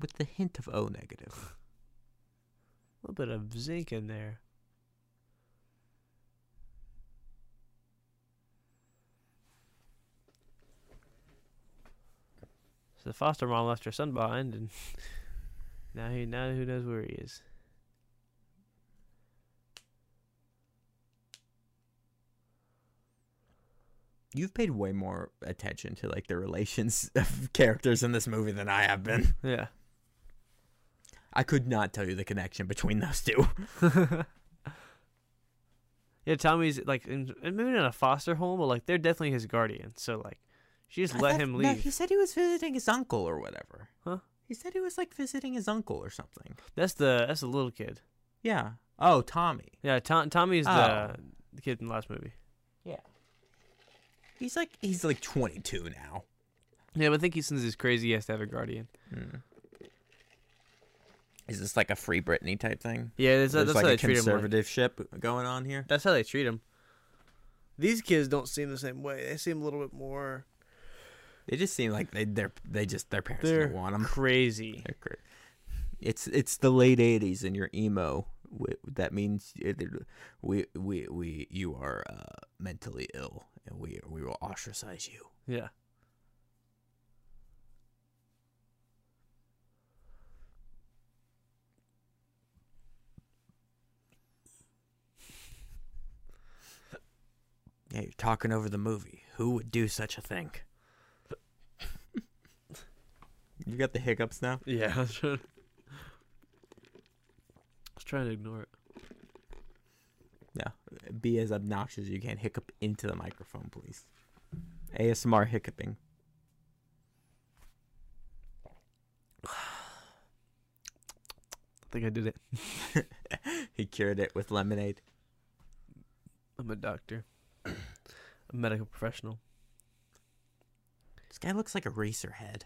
with the hint of O negative. A little bit of zinc in there. So the foster mom left her son behind, and now he now who knows where he is. You've paid way more attention to like the relations of characters in this movie than I have been. Yeah. I could not tell you the connection between those two. yeah, Tommy's like, in, maybe not a foster home, but like they're definitely his guardian. So like, she just I let thought- him No, leave. he said he was visiting his uncle or whatever. Huh? He said he was like visiting his uncle or something. That's the that's the little kid. Yeah. Oh, Tommy. Yeah, Tom, Tommy's Oh. the, the kid in the last movie. Yeah. He's like he's like 22 now. Yeah, but I think he since he's crazy, he has to have a guardian. Hmm. Is this like a free Britney type thing? Yeah, that's, There's that's like how a they treat him. conservatorship going on here. That's how they treat him. These kids don't seem the same way. They seem a little bit more They just seem like they they're they just their parents They're don't want them. crazy. They're cra- It's it's the late 80s and you're emo. That means we we we you are uh, mentally ill and we we will ostracize you. Yeah. Yeah, you're talking over the movie. Who would do such a thing? you got the hiccups now? Yeah, I was trying, trying to ignore it. Yeah. Be as obnoxious as you can. Hiccup into the microphone, please. ASMR hiccuping. I think I did it. He cured it with lemonade. I'm a doctor, a medical professional. This guy looks like Eraserhead.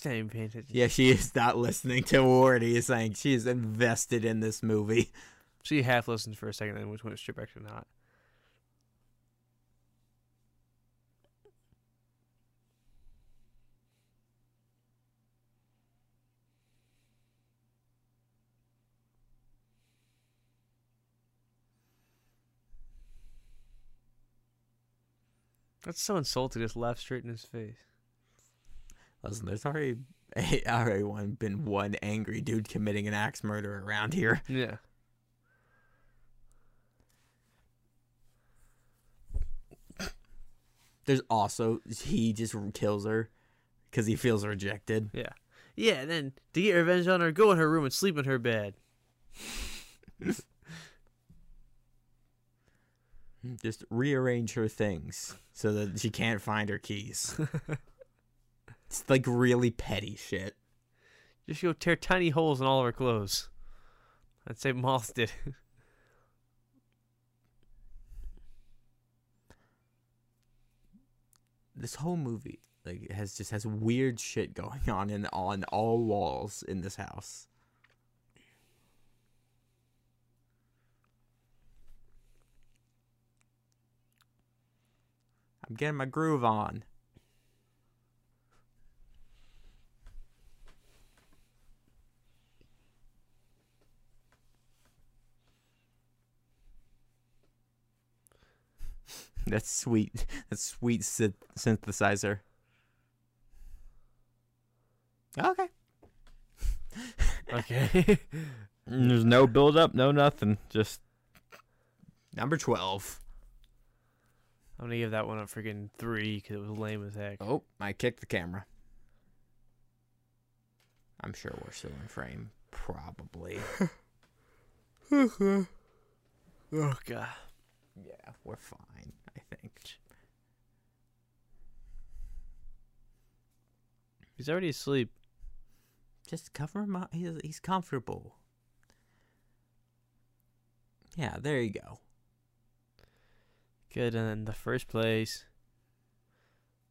She's not even paying attention. Yeah, she is not listening to word he is saying. She is invested in this movie. She half listened for a second and which went straight back to not. That's so insulting. Just laugh straight in his face. Listen, there's already already one been one angry dude committing an axe murder around here. Yeah. There's also he just kills her because he feels rejected. Yeah. Yeah, and then to get revenge on her, go in her room and sleep in her bed. Just rearrange her things so that she can't find her keys. it's like really petty shit. Just go tear tiny holes in all of her clothes. I'd say Moth did. This whole movie like has just has weird shit going on in on all walls in this house. I'm getting my groove on. That's sweet. That's sweet synth- synthesizer. Okay. Okay. There's no build up, no nothing. Just number 12. I'm gonna give that one a freaking three because it was lame as heck. Oh, I kicked the camera. I'm sure we're still in frame. Probably. Oh god. yeah, we're fine, I think. He's already asleep. Just cover him up. He's, he's comfortable. Yeah, there you go. Good, and in the first place.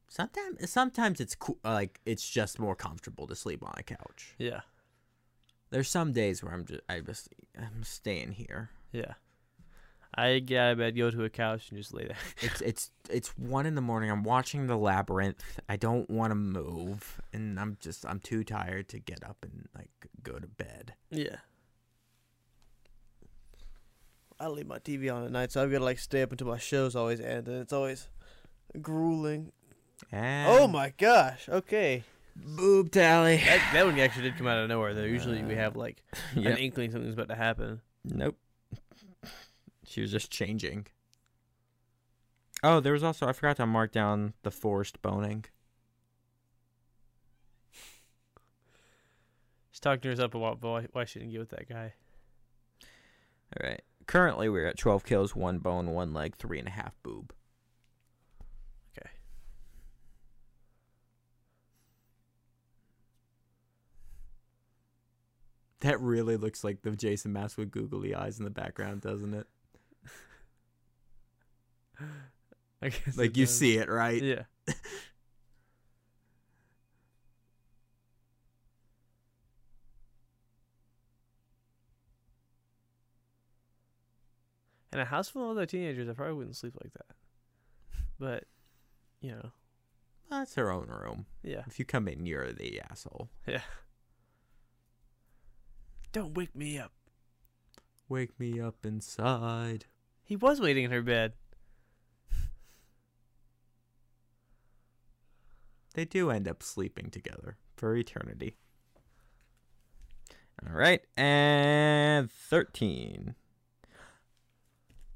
Sometimes, sometimes it's cool. Like it's just more comfortable to sleep on a couch. Yeah. There's some days where I'm just, I just, I'm staying here. Yeah. I get out of bed, go to a couch, and just lay there. It's, it's, it's one in the morning. I'm watching the labyrinth. I don't want to move, and I'm just, I'm too tired to get up and like go to bed. Yeah. I leave my TV on at night, so I've got to like stay up until my shows always end, and it's always grueling. And Oh my gosh! Okay, boob tally. that that one actually did come out of nowhere. Though usually we uh, have like an inkling something's about to happen. Nope. She was just changing. Oh, there was also I forgot to mark down the forced boning. She's talking to herself about why, why she didn't get with that guy. All right. Currently, we're at 12 kills, one bone, one leg, three and a half boob. Okay. That really looks like the Jason mask with googly eyes in the background, doesn't it? I guess Like you does. see it, right? Yeah. In a house full of other teenagers, I probably wouldn't sleep like that. But, you know, that's her own room. yeah. If you come in, you're the asshole. Yeah. Don't wake me up. Wake me up inside. He was waiting in her bed. They do end up sleeping together for eternity. All right, and 13.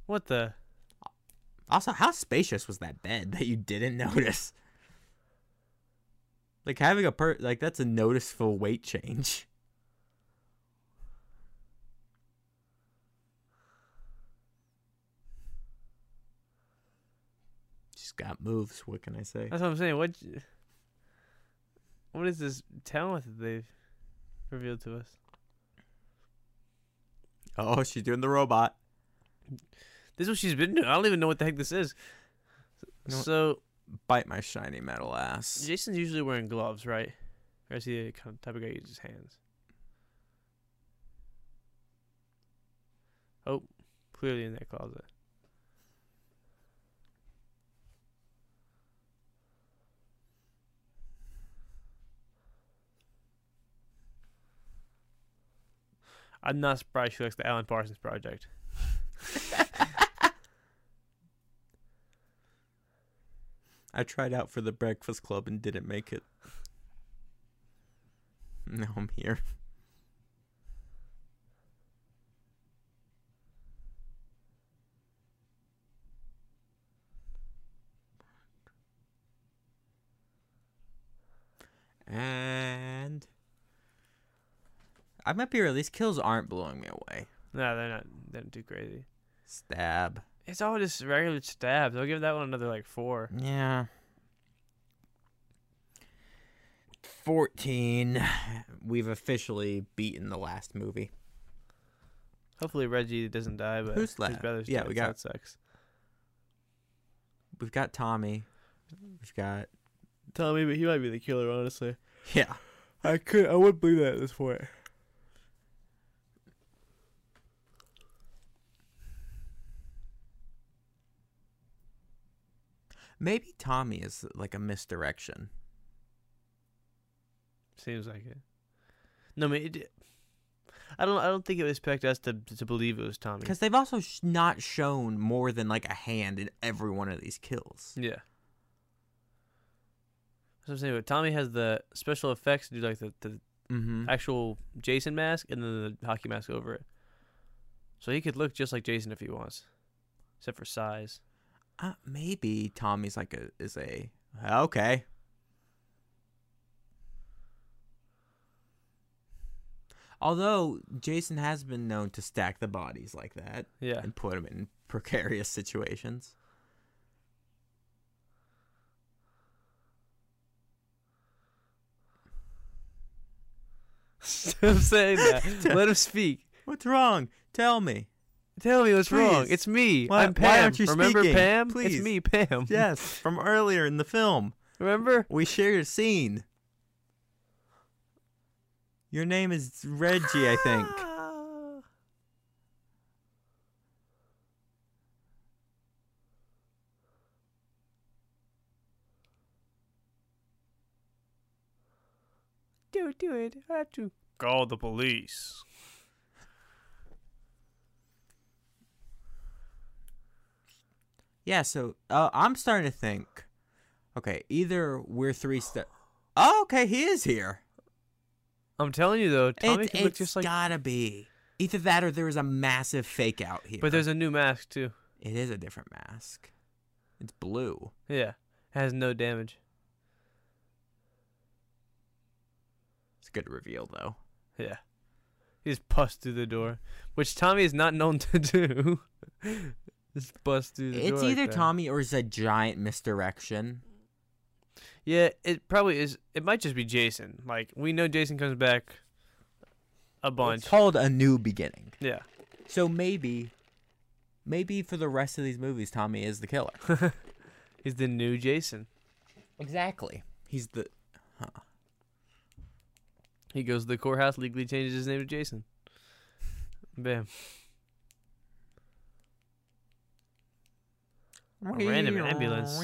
What the? Also, how spacious was that bed that you didn't notice? Like having a per like that's a noticeable weight change. She's got moves. What can I say? That's what I'm saying. What? What is this talent that they've revealed to us? Oh, she's doing the robot. This is what she's been doing. I don't even know what the heck this is. You know? So Bite my shiny metal ass. Jason's usually wearing gloves, right? Or is he the kind of type of guy who uses hands? Oh, clearly in that closet. I'm not surprised she likes the Alan Parsons project. I tried out for the Breakfast Club and didn't make it. Now I'm here. I might be real. These kills aren't blowing me away. No, they're not. They're not too crazy. Stab. It's all just regular stabs. I'll give that one another like four. Yeah. 14. We've officially beaten the last movie. Hopefully Reggie doesn't die, but Who's his brother's Yeah, dead, we got- that sucks. We've got Tommy. We've got. Tommy, but he might be the killer. Honestly, Yeah. I could. I would believe that at this point. Maybe Tommy is like a misdirection. Seems like it. No, I mean, it, I don't. I don't think it would expect us to to believe it was Tommy. Because they've also sh- not shown more than like a hand in every one of these kills. Yeah. That's what I'm saying. But Tommy has the special effects to do like the, the Mm-hmm. actual Jason mask and then the hockey mask over it. So he could look just like Jason if he wants, except for size. Uh, maybe Tommy's like a is a okay. Although Jason has been known to stack the bodies like that Yeah. and put them in precarious situations. I'm saying that. Let him speak. What's wrong? Tell me. Tell me what's wrong. It's me. Why- I'm Pam. why aren't you Remember speaking? Pam? Please. It's me, Pam. Yes, from earlier in the film. Remember? We shared a scene. Your name is Reggie, I think. Do it, do it. I have to call the police. Yeah, so uh, I'm starting to think. Okay, either we're three step. Oh, okay, he is here. I'm telling you though, Tommy It's, can look just like. gotta be either that or there is a massive fake out here. But there's a new mask too. it is a different mask. It's blue. Yeah, it has no damage. It's a good reveal though. Yeah, he just busts through the door, which Tommy is not known to do. Just bust through the door. It's like either that. Tommy or it's a giant misdirection. Yeah, it probably is. It might just be Jason. Like we know Jason comes back a bunch. It's called a new beginning. Yeah, So maybe, maybe for the rest of these movies, Tommy is the killer. he's the new Jason. exactly. He's the. Huh. He goes to the courthouse, legally changes his name to Jason. Bam. A random ambulance.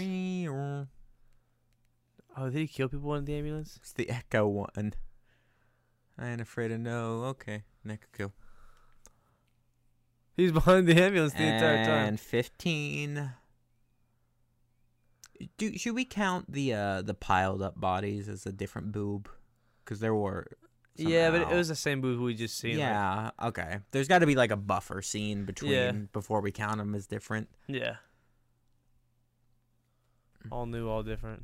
Oh, did he kill people in the ambulance? It's the Ecto-1. I ain't afraid of no. Okay, Nick kill. He's behind the ambulance the entire time. and fifteen. Do should we count the uh the piled up bodies as a different boob? Because there were. Yeah, but it was the same boob we just seen. like- Yeah. okay. There's got to be like a buffer scene between Yeah. before we count them as different. yeah. All new, all different.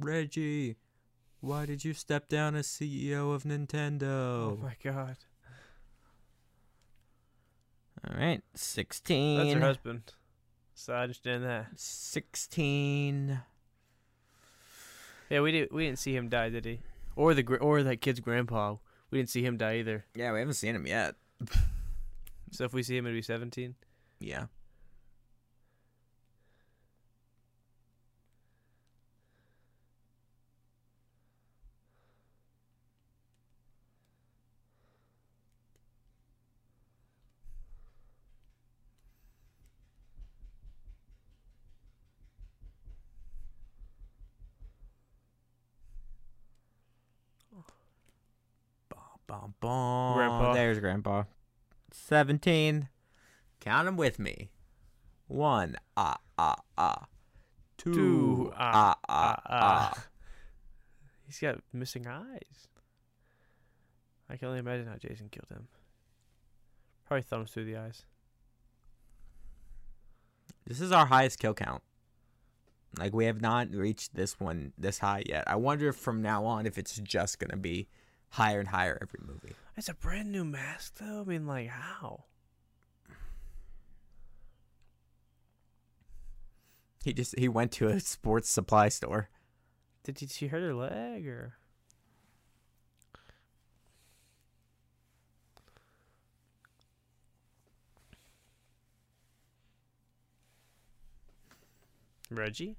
Reggie, why did you step down as CEO of Nintendo? Oh, my god. All right, 16. That's her husband. So I understand that. Sixteen. Yeah, we didn't we didn't see him die, did he? Or the or that kid's grandpa. We didn't see him die either. Yeah, we haven't seen him yet. So if we see him, it'll be seventeen. Yeah. Bum, bum, bum. Grandpa. There's Grandpa. 17. Count them with me. One, ah, ah, ah. Two, Two, ah, ah, ah, ah, ah. He's got missing eyes. I can only imagine how Jason killed him. Probably thumbs through the eyes. This is our highest kill count. Like we have not reached this one this high yet. I wonder if from now on if it's just gonna be higher and higher every movie. It's a brand new mask, though. I mean, like, how? He just he went to a sports supply store. Did she- she hurt her leg or? Reggie?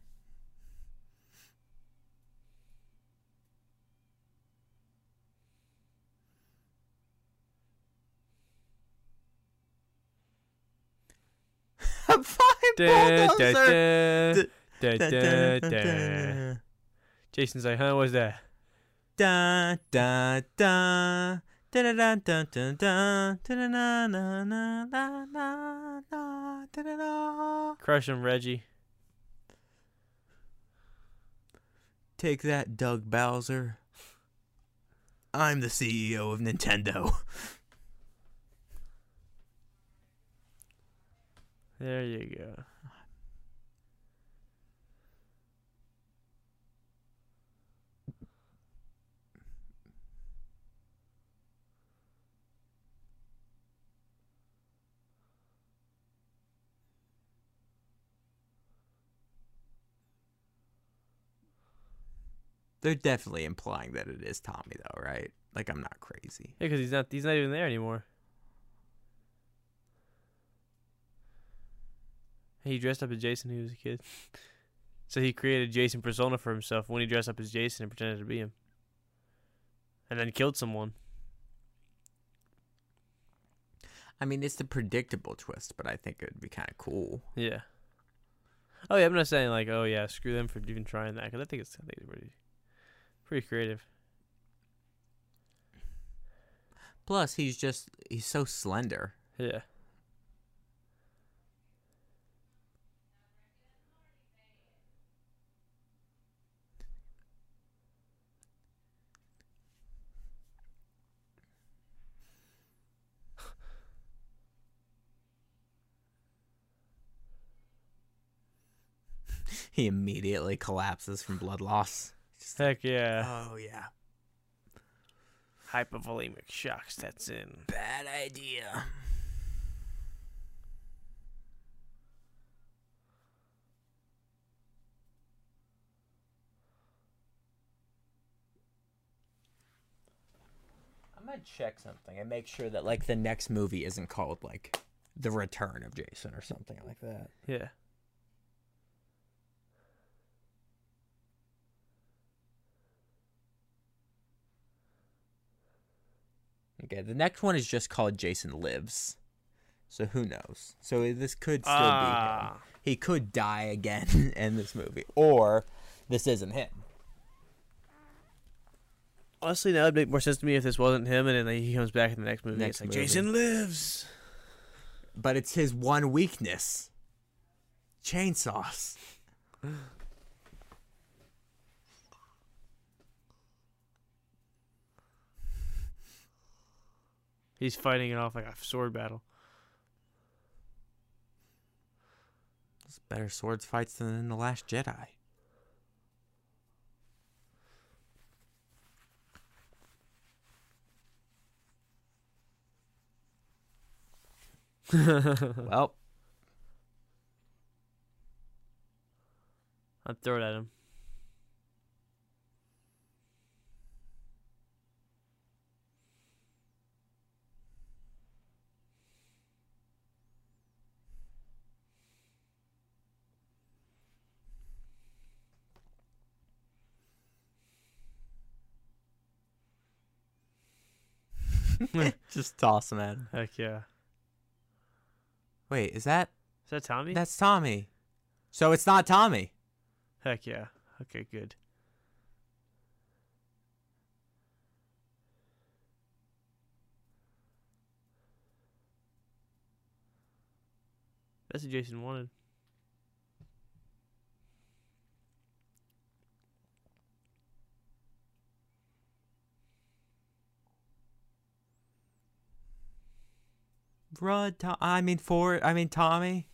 Da, da, bulldozer. da, da, da, Jason's like, huh? What's that? da, da, da. Da da da da da da da da na na na na na na da da da. Crush him, Reggie. Take that, Doug Bowser. I'm the CEO of Nintendo. There you go. They're definitely implying that it is Tommy, though, right? Like I'm not crazy. Yeah, because he's not. He's not even there anymore. He dressed up as Jason when he was a kid. So he created Jason persona for himself when he dressed up as Jason and pretended to be him, and then killed someone. I mean, it's the predictable twist, but I think it would be kind of cool. Yeah. Oh yeah, I'm not saying like, oh yeah, screw them for even trying that because I think it's, I think it's pretty, pretty creative. Plus, he's just he's so slender. Yeah. He immediately collapses from blood loss. Just Heck yeah. oh yeah, Hypovolemic shock sets in. bad idea. I might check something and make sure that like the next movie isn't called like The Return of Jason or something like that. Yeah. Okay, the next one is just called Jason Lives. So who knows? So this could still be him. Ah. He could die again in this movie, or this isn't him. Honestly, that would make more sense to me if this wasn't him, and then he comes back in the next movie. Next it's like movie. Jason lives. But it's his one weakness: chainsaws. He's fighting it off like a sword battle. It's better swords fights than in the Last Jedi. well, I'd throw it at him. just toss him at him. Heck yeah. Wait, is that Is that Tommy? that's Tommy? So it's not Tommy. Heck yeah. Okay, good. That's what Jason wanted. Rud, Tom- I mean Ford. I mean Tommy.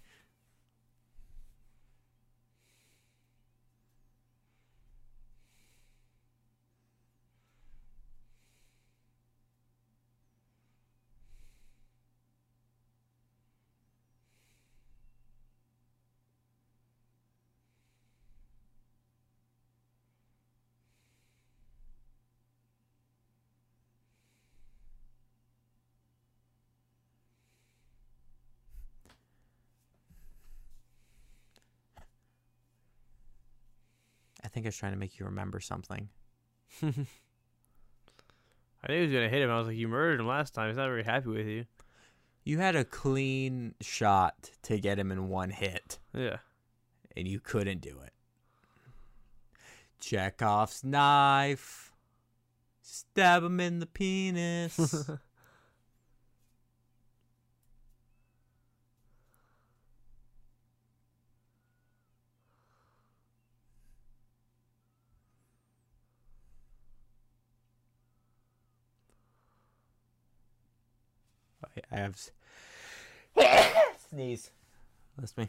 I think I was trying to make you remember something. I knew he was gonna hit him. I was like, "You murdered him last time. He's not very happy with you." You had a clean shot to get him in one hit, Yeah. and you couldn't do it. Chekhov's knife. Stab him in the penis. I- have sneeze. That's me.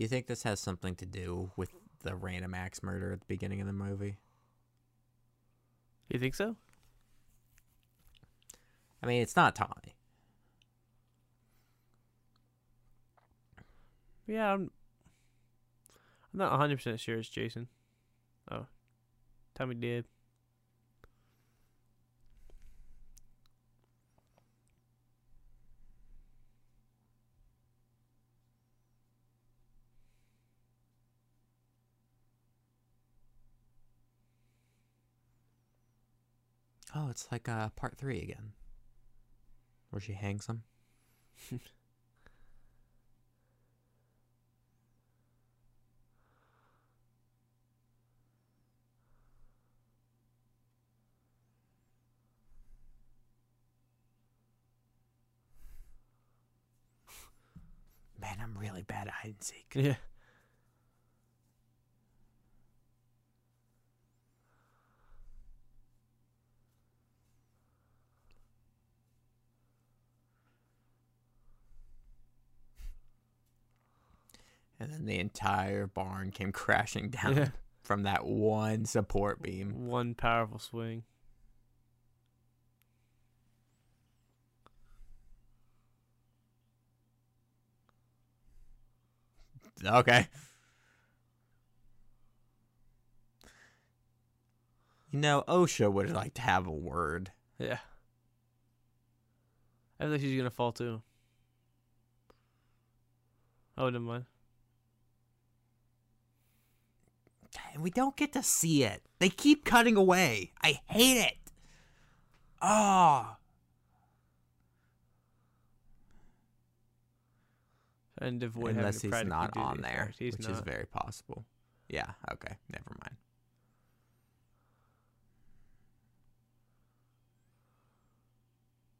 You think this has something to do with the random axe murder at the beginning of the movie? You think so? I mean, it's not Tommy. Yeah, I'm. I'm not 100 percent sure it's Jason. Oh, Tommy did. Oh, it's like uh, part three again, where she hangs him. Man, I'm really bad at hide and seek. Yeah. And then the entire barn came crashing down Yeah. from that one support beam. One powerful swing. Okay. You know, OSHA would like to have a word. Yeah. I think she's gonna fall too. Oh, never mind. And we don't get to see it. They keep cutting away. I hate it. Oh. And avoid Unless he's not on there. He's which not. is very possible. Yeah, okay, never mind.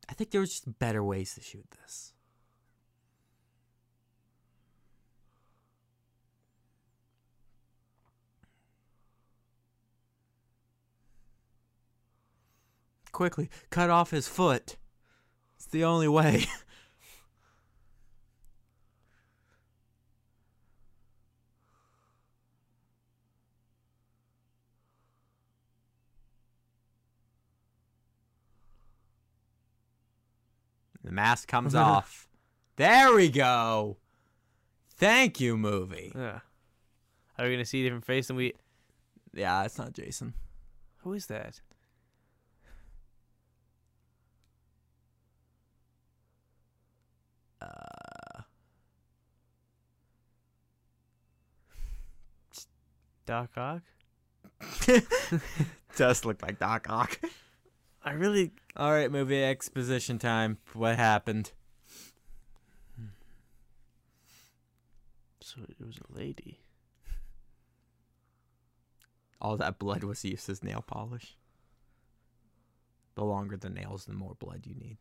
I think there was just better ways to shoot this. Quickly, cut off his foot. It's the only way. The mask comes off. There we go. Thank you, movie. Yeah. Are we gonna see a different face than we? Yeah, it's not Jason. Who is that? Uh, Doc Ock. does look like Doc Ock. I really. All right, movie exposition time. What happened? So it was a lady. All that blood was used as nail polish. The longer the nails, the more blood you need.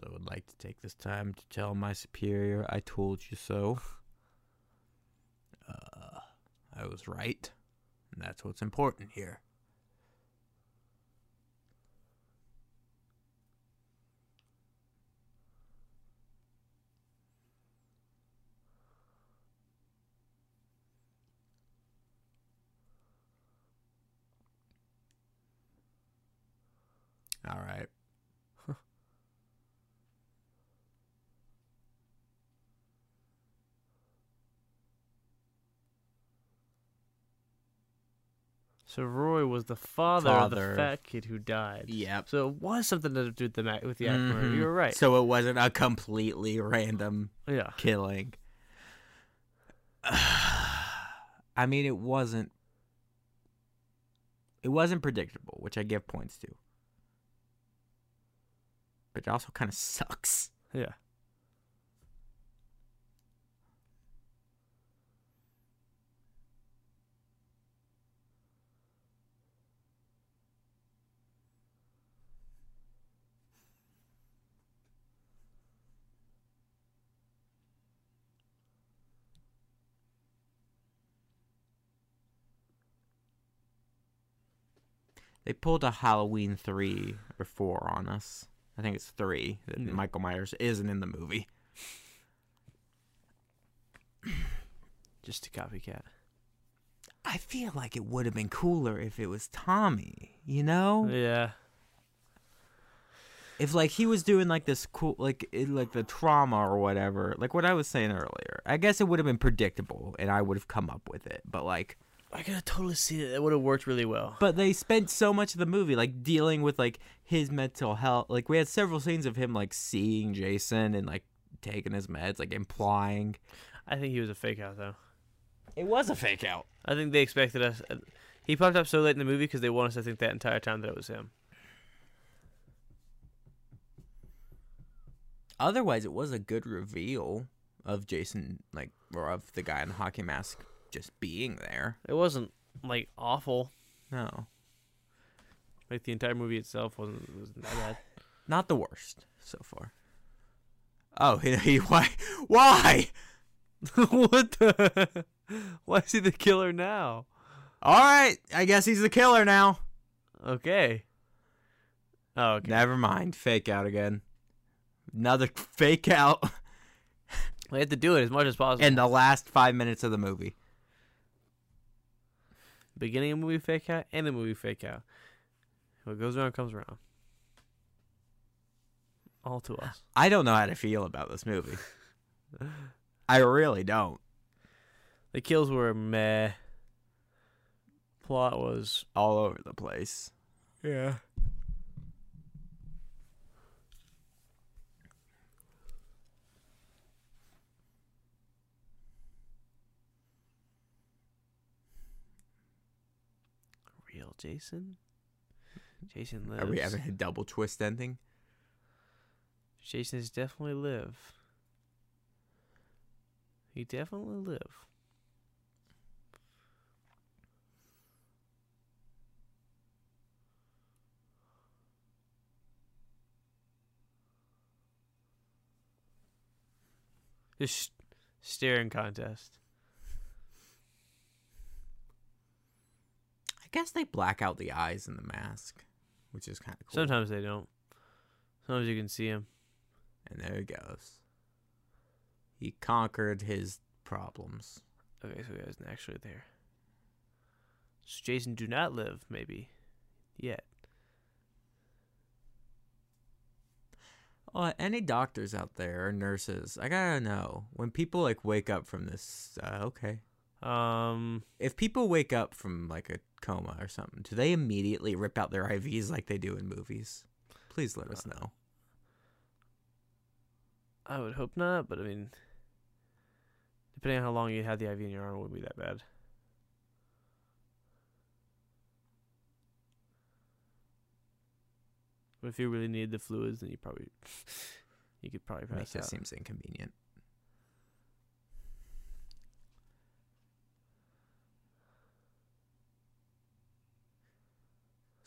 So I'd like to take this time to tell my superior I told you so. Uh, I was right. And that's what's important here. All right. So Roy was the father, of the fat kid who died. Yep. So it was something to do with the with the actor. Mhm. You were right. So it wasn't a completely random yeah. killing. I mean, it wasn't. It wasn't predictable, which I give points to. But it also kind of sucks. Yeah. They pulled a Halloween three or four on us. I think it's three that Yeah. Michael Myers isn't in the movie. Just a copycat. I feel like it would have been cooler if it was Tommy. You know, Yeah. if like he was doing like this cool, like it, like the trauma or whatever, like what I was saying earlier. I guess it would have been predictable, and I would have come up with it. But like, I could have totally seen it. It would have worked really well. but they spent so much of the movie like dealing with like his mental health. Like we had several scenes of him like seeing Jason and like taking his meds, like implying I think he was a fake out though. it was a fake out. I think they expected us. uh, He popped up so late in the movie because they want us to think that entire time that it was him. Otherwise, it was a good reveal of Jason, like or of the guy in the hockey mask just being there. It wasn't like awful. No, Like the entire movie itself wasn't wasn't that bad. not the worst so far. Oh, he, he why why? what the? Why is he the killer now? All right, I guess he's the killer now. Okay. Oh, okay. Never mind, fake out again. Another fake out We have to do it as much as possible. in the last five minutes of the movie. Beginning of movie fake out and the movie fake out. What goes around comes around. All to us. I don't know how to feel about this movie. I really don't. The kills were meh. Plot was All over the place. yeah. Real Jason? Jason lives. Are we having a double twist ending? Jason is definitely live. He definitely live. Just staring contest. Guess they black out the eyes in the mask, which is kind of cool. Sometimes they don't. Sometimes you can see him. And there he goes. He conquered his problems. Okay, so he wasn't actually there. So Jason do not live, maybe. Yet. Oh, any doctors out there or nurses, I gotta know when people like wake up from this. Uh, okay, Um if people wake up from like a coma or something, do they immediately rip out their IVs like they do in movies? Please let us know. I would hope not, but I mean depending on how long you had the IV in your arm it wouldn't be that bad. But if you really need the fluids then you probably you could probably I mean, pass that seems inconvenient.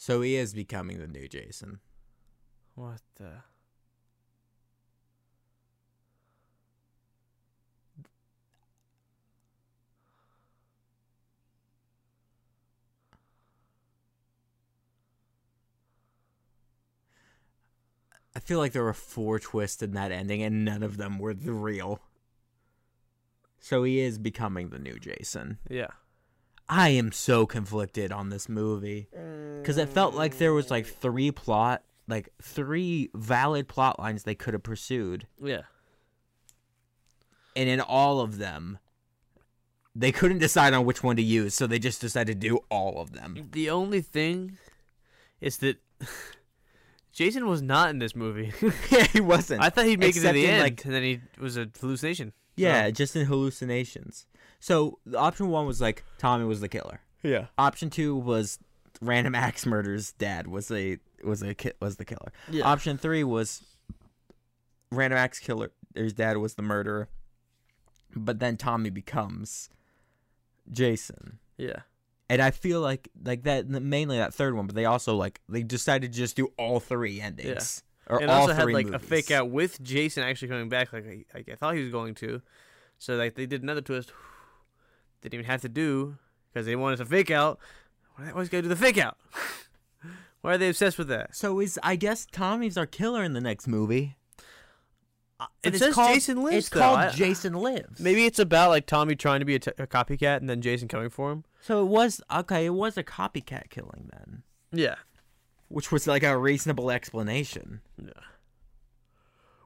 So he is becoming the new Jason. What the I feel like there were four twists in that ending, and none of them were the real. So he is becoming the new Jason. Yeah. I am so conflicted on this movie because it felt like there was like three plot, like three valid plot lines they could have pursued, Yeah. and in all of them, they couldn't decide on which one to use, so they just decided to do all of them. The only thing is that Jason was not in this movie. yeah, he wasn't. I thought he'd make it to the end, like- and then he was a hallucination. yeah, just in hallucinations. So the option one was like Tommy was the killer. Yeah. Option two was random axe murders. Dad was a was a ki- was the killer. Yeah. Option three was random axe killer. His dad was the murderer, but then Tommy becomes Jason. yeah. And I feel like like that mainly that third one, but they also like they decided to just do all three endings. Yeah. Or and all also had like a fake out with Jason actually coming back, like I, like I thought he was going to. So like they did another twist. Didn't even have to do because they wanted a fake out. Why they always gotta do the fake out? Why are they obsessed with that? So is I guess Tommy's our killer in the next movie. Uh, it But says Jason lives. It's though. called I- Jason Lives. Maybe it's about like Tommy trying to be a, t- a copycat and then Jason coming for him. So it was okay. It was a copycat killing then, Yeah. which was like a reasonable explanation. Yeah.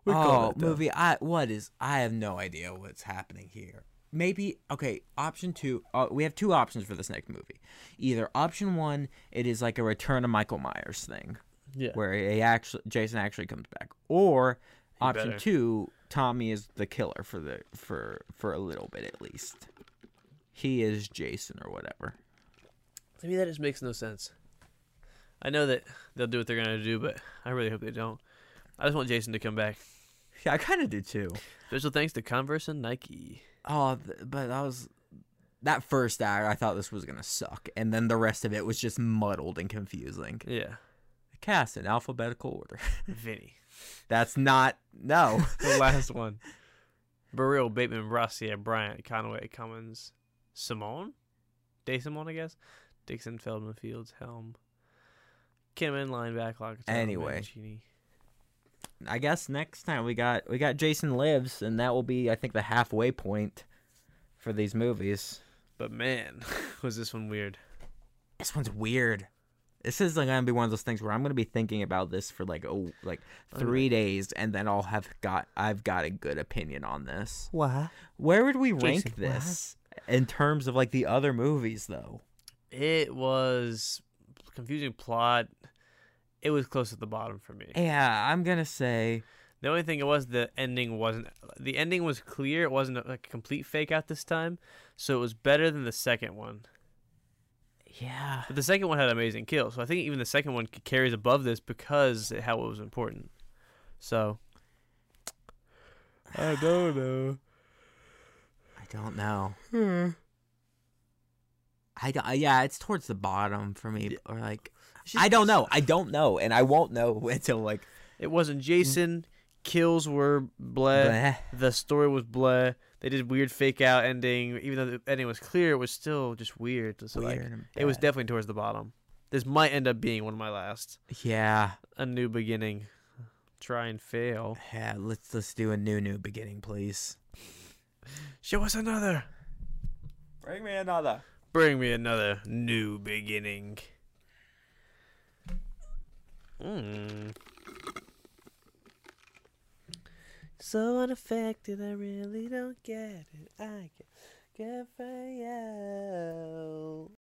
We oh, movie. I what is? I have no idea what's happening here. Maybe okay. Option two. Uh, we have two options for this next movie. Either option one, it is like a Return of Michael Myers thing, Yeah. where he actually Jason actually comes back, or He option better. two, Tommy is the killer for the for for a little bit at least. He is Jason or whatever. To me, that just makes no sense. I know that they'll do what they're gonna do, but I really hope they don't. I just want Jason to come back. Yeah, I kind of do too. Special thanks to Converse and Nike. Oh, th- but that was that first act. I thought this was gonna suck, and then the rest of it was just muddled and confusing. Yeah. Cast in alphabetical order. Vinny. That's not no. The last one. Burrell, Bateman, Rossier, Bryant, Conway, Cummins, Simone? Day Simone, I guess. Dixon, Feldman, Fields, Helm. Kinnaman, lineback, Locatelli, Anyway. Mancini. I guess next time we got we got Jason Lives, and that will be I think the halfway point for these movies. But man, was this one weird. This one's weird. This is like gonna be one of those things where I'm gonna be thinking about this for like oh like three days, and then I'll have got I've got a good opinion on this. Why? Where would we rank Jason, this in terms of like the other movies though? It was confusing plot. It was close at the bottom for me. Yeah, I'm gonna say The only thing it was the ending wasn't the ending was clear. It wasn't a, like a complete fake out this time, so it was better than the second one. yeah. But the second one had amazing kills, so I think even the second one carries above this because it, how it was important. So I don't know. I don't know. Hmm. I don't, yeah, it's towards the bottom for me, or like I don't know. I don't know, and I won't know until like It wasn't Jason. Kills were bleh. bleh. The story was bleh. They did weird fake out ending. Even though the ending was clear, it was still just weird. So Weird and it was definitely towards the bottom. This might end up being one of my last. yeah, A new beginning. Try and fail. yeah. Let's let's do a new new beginning, please. Show us another. Bring me another. Bring me another new beginning. Mm. So unaffected, I really don't get it. I get good for you.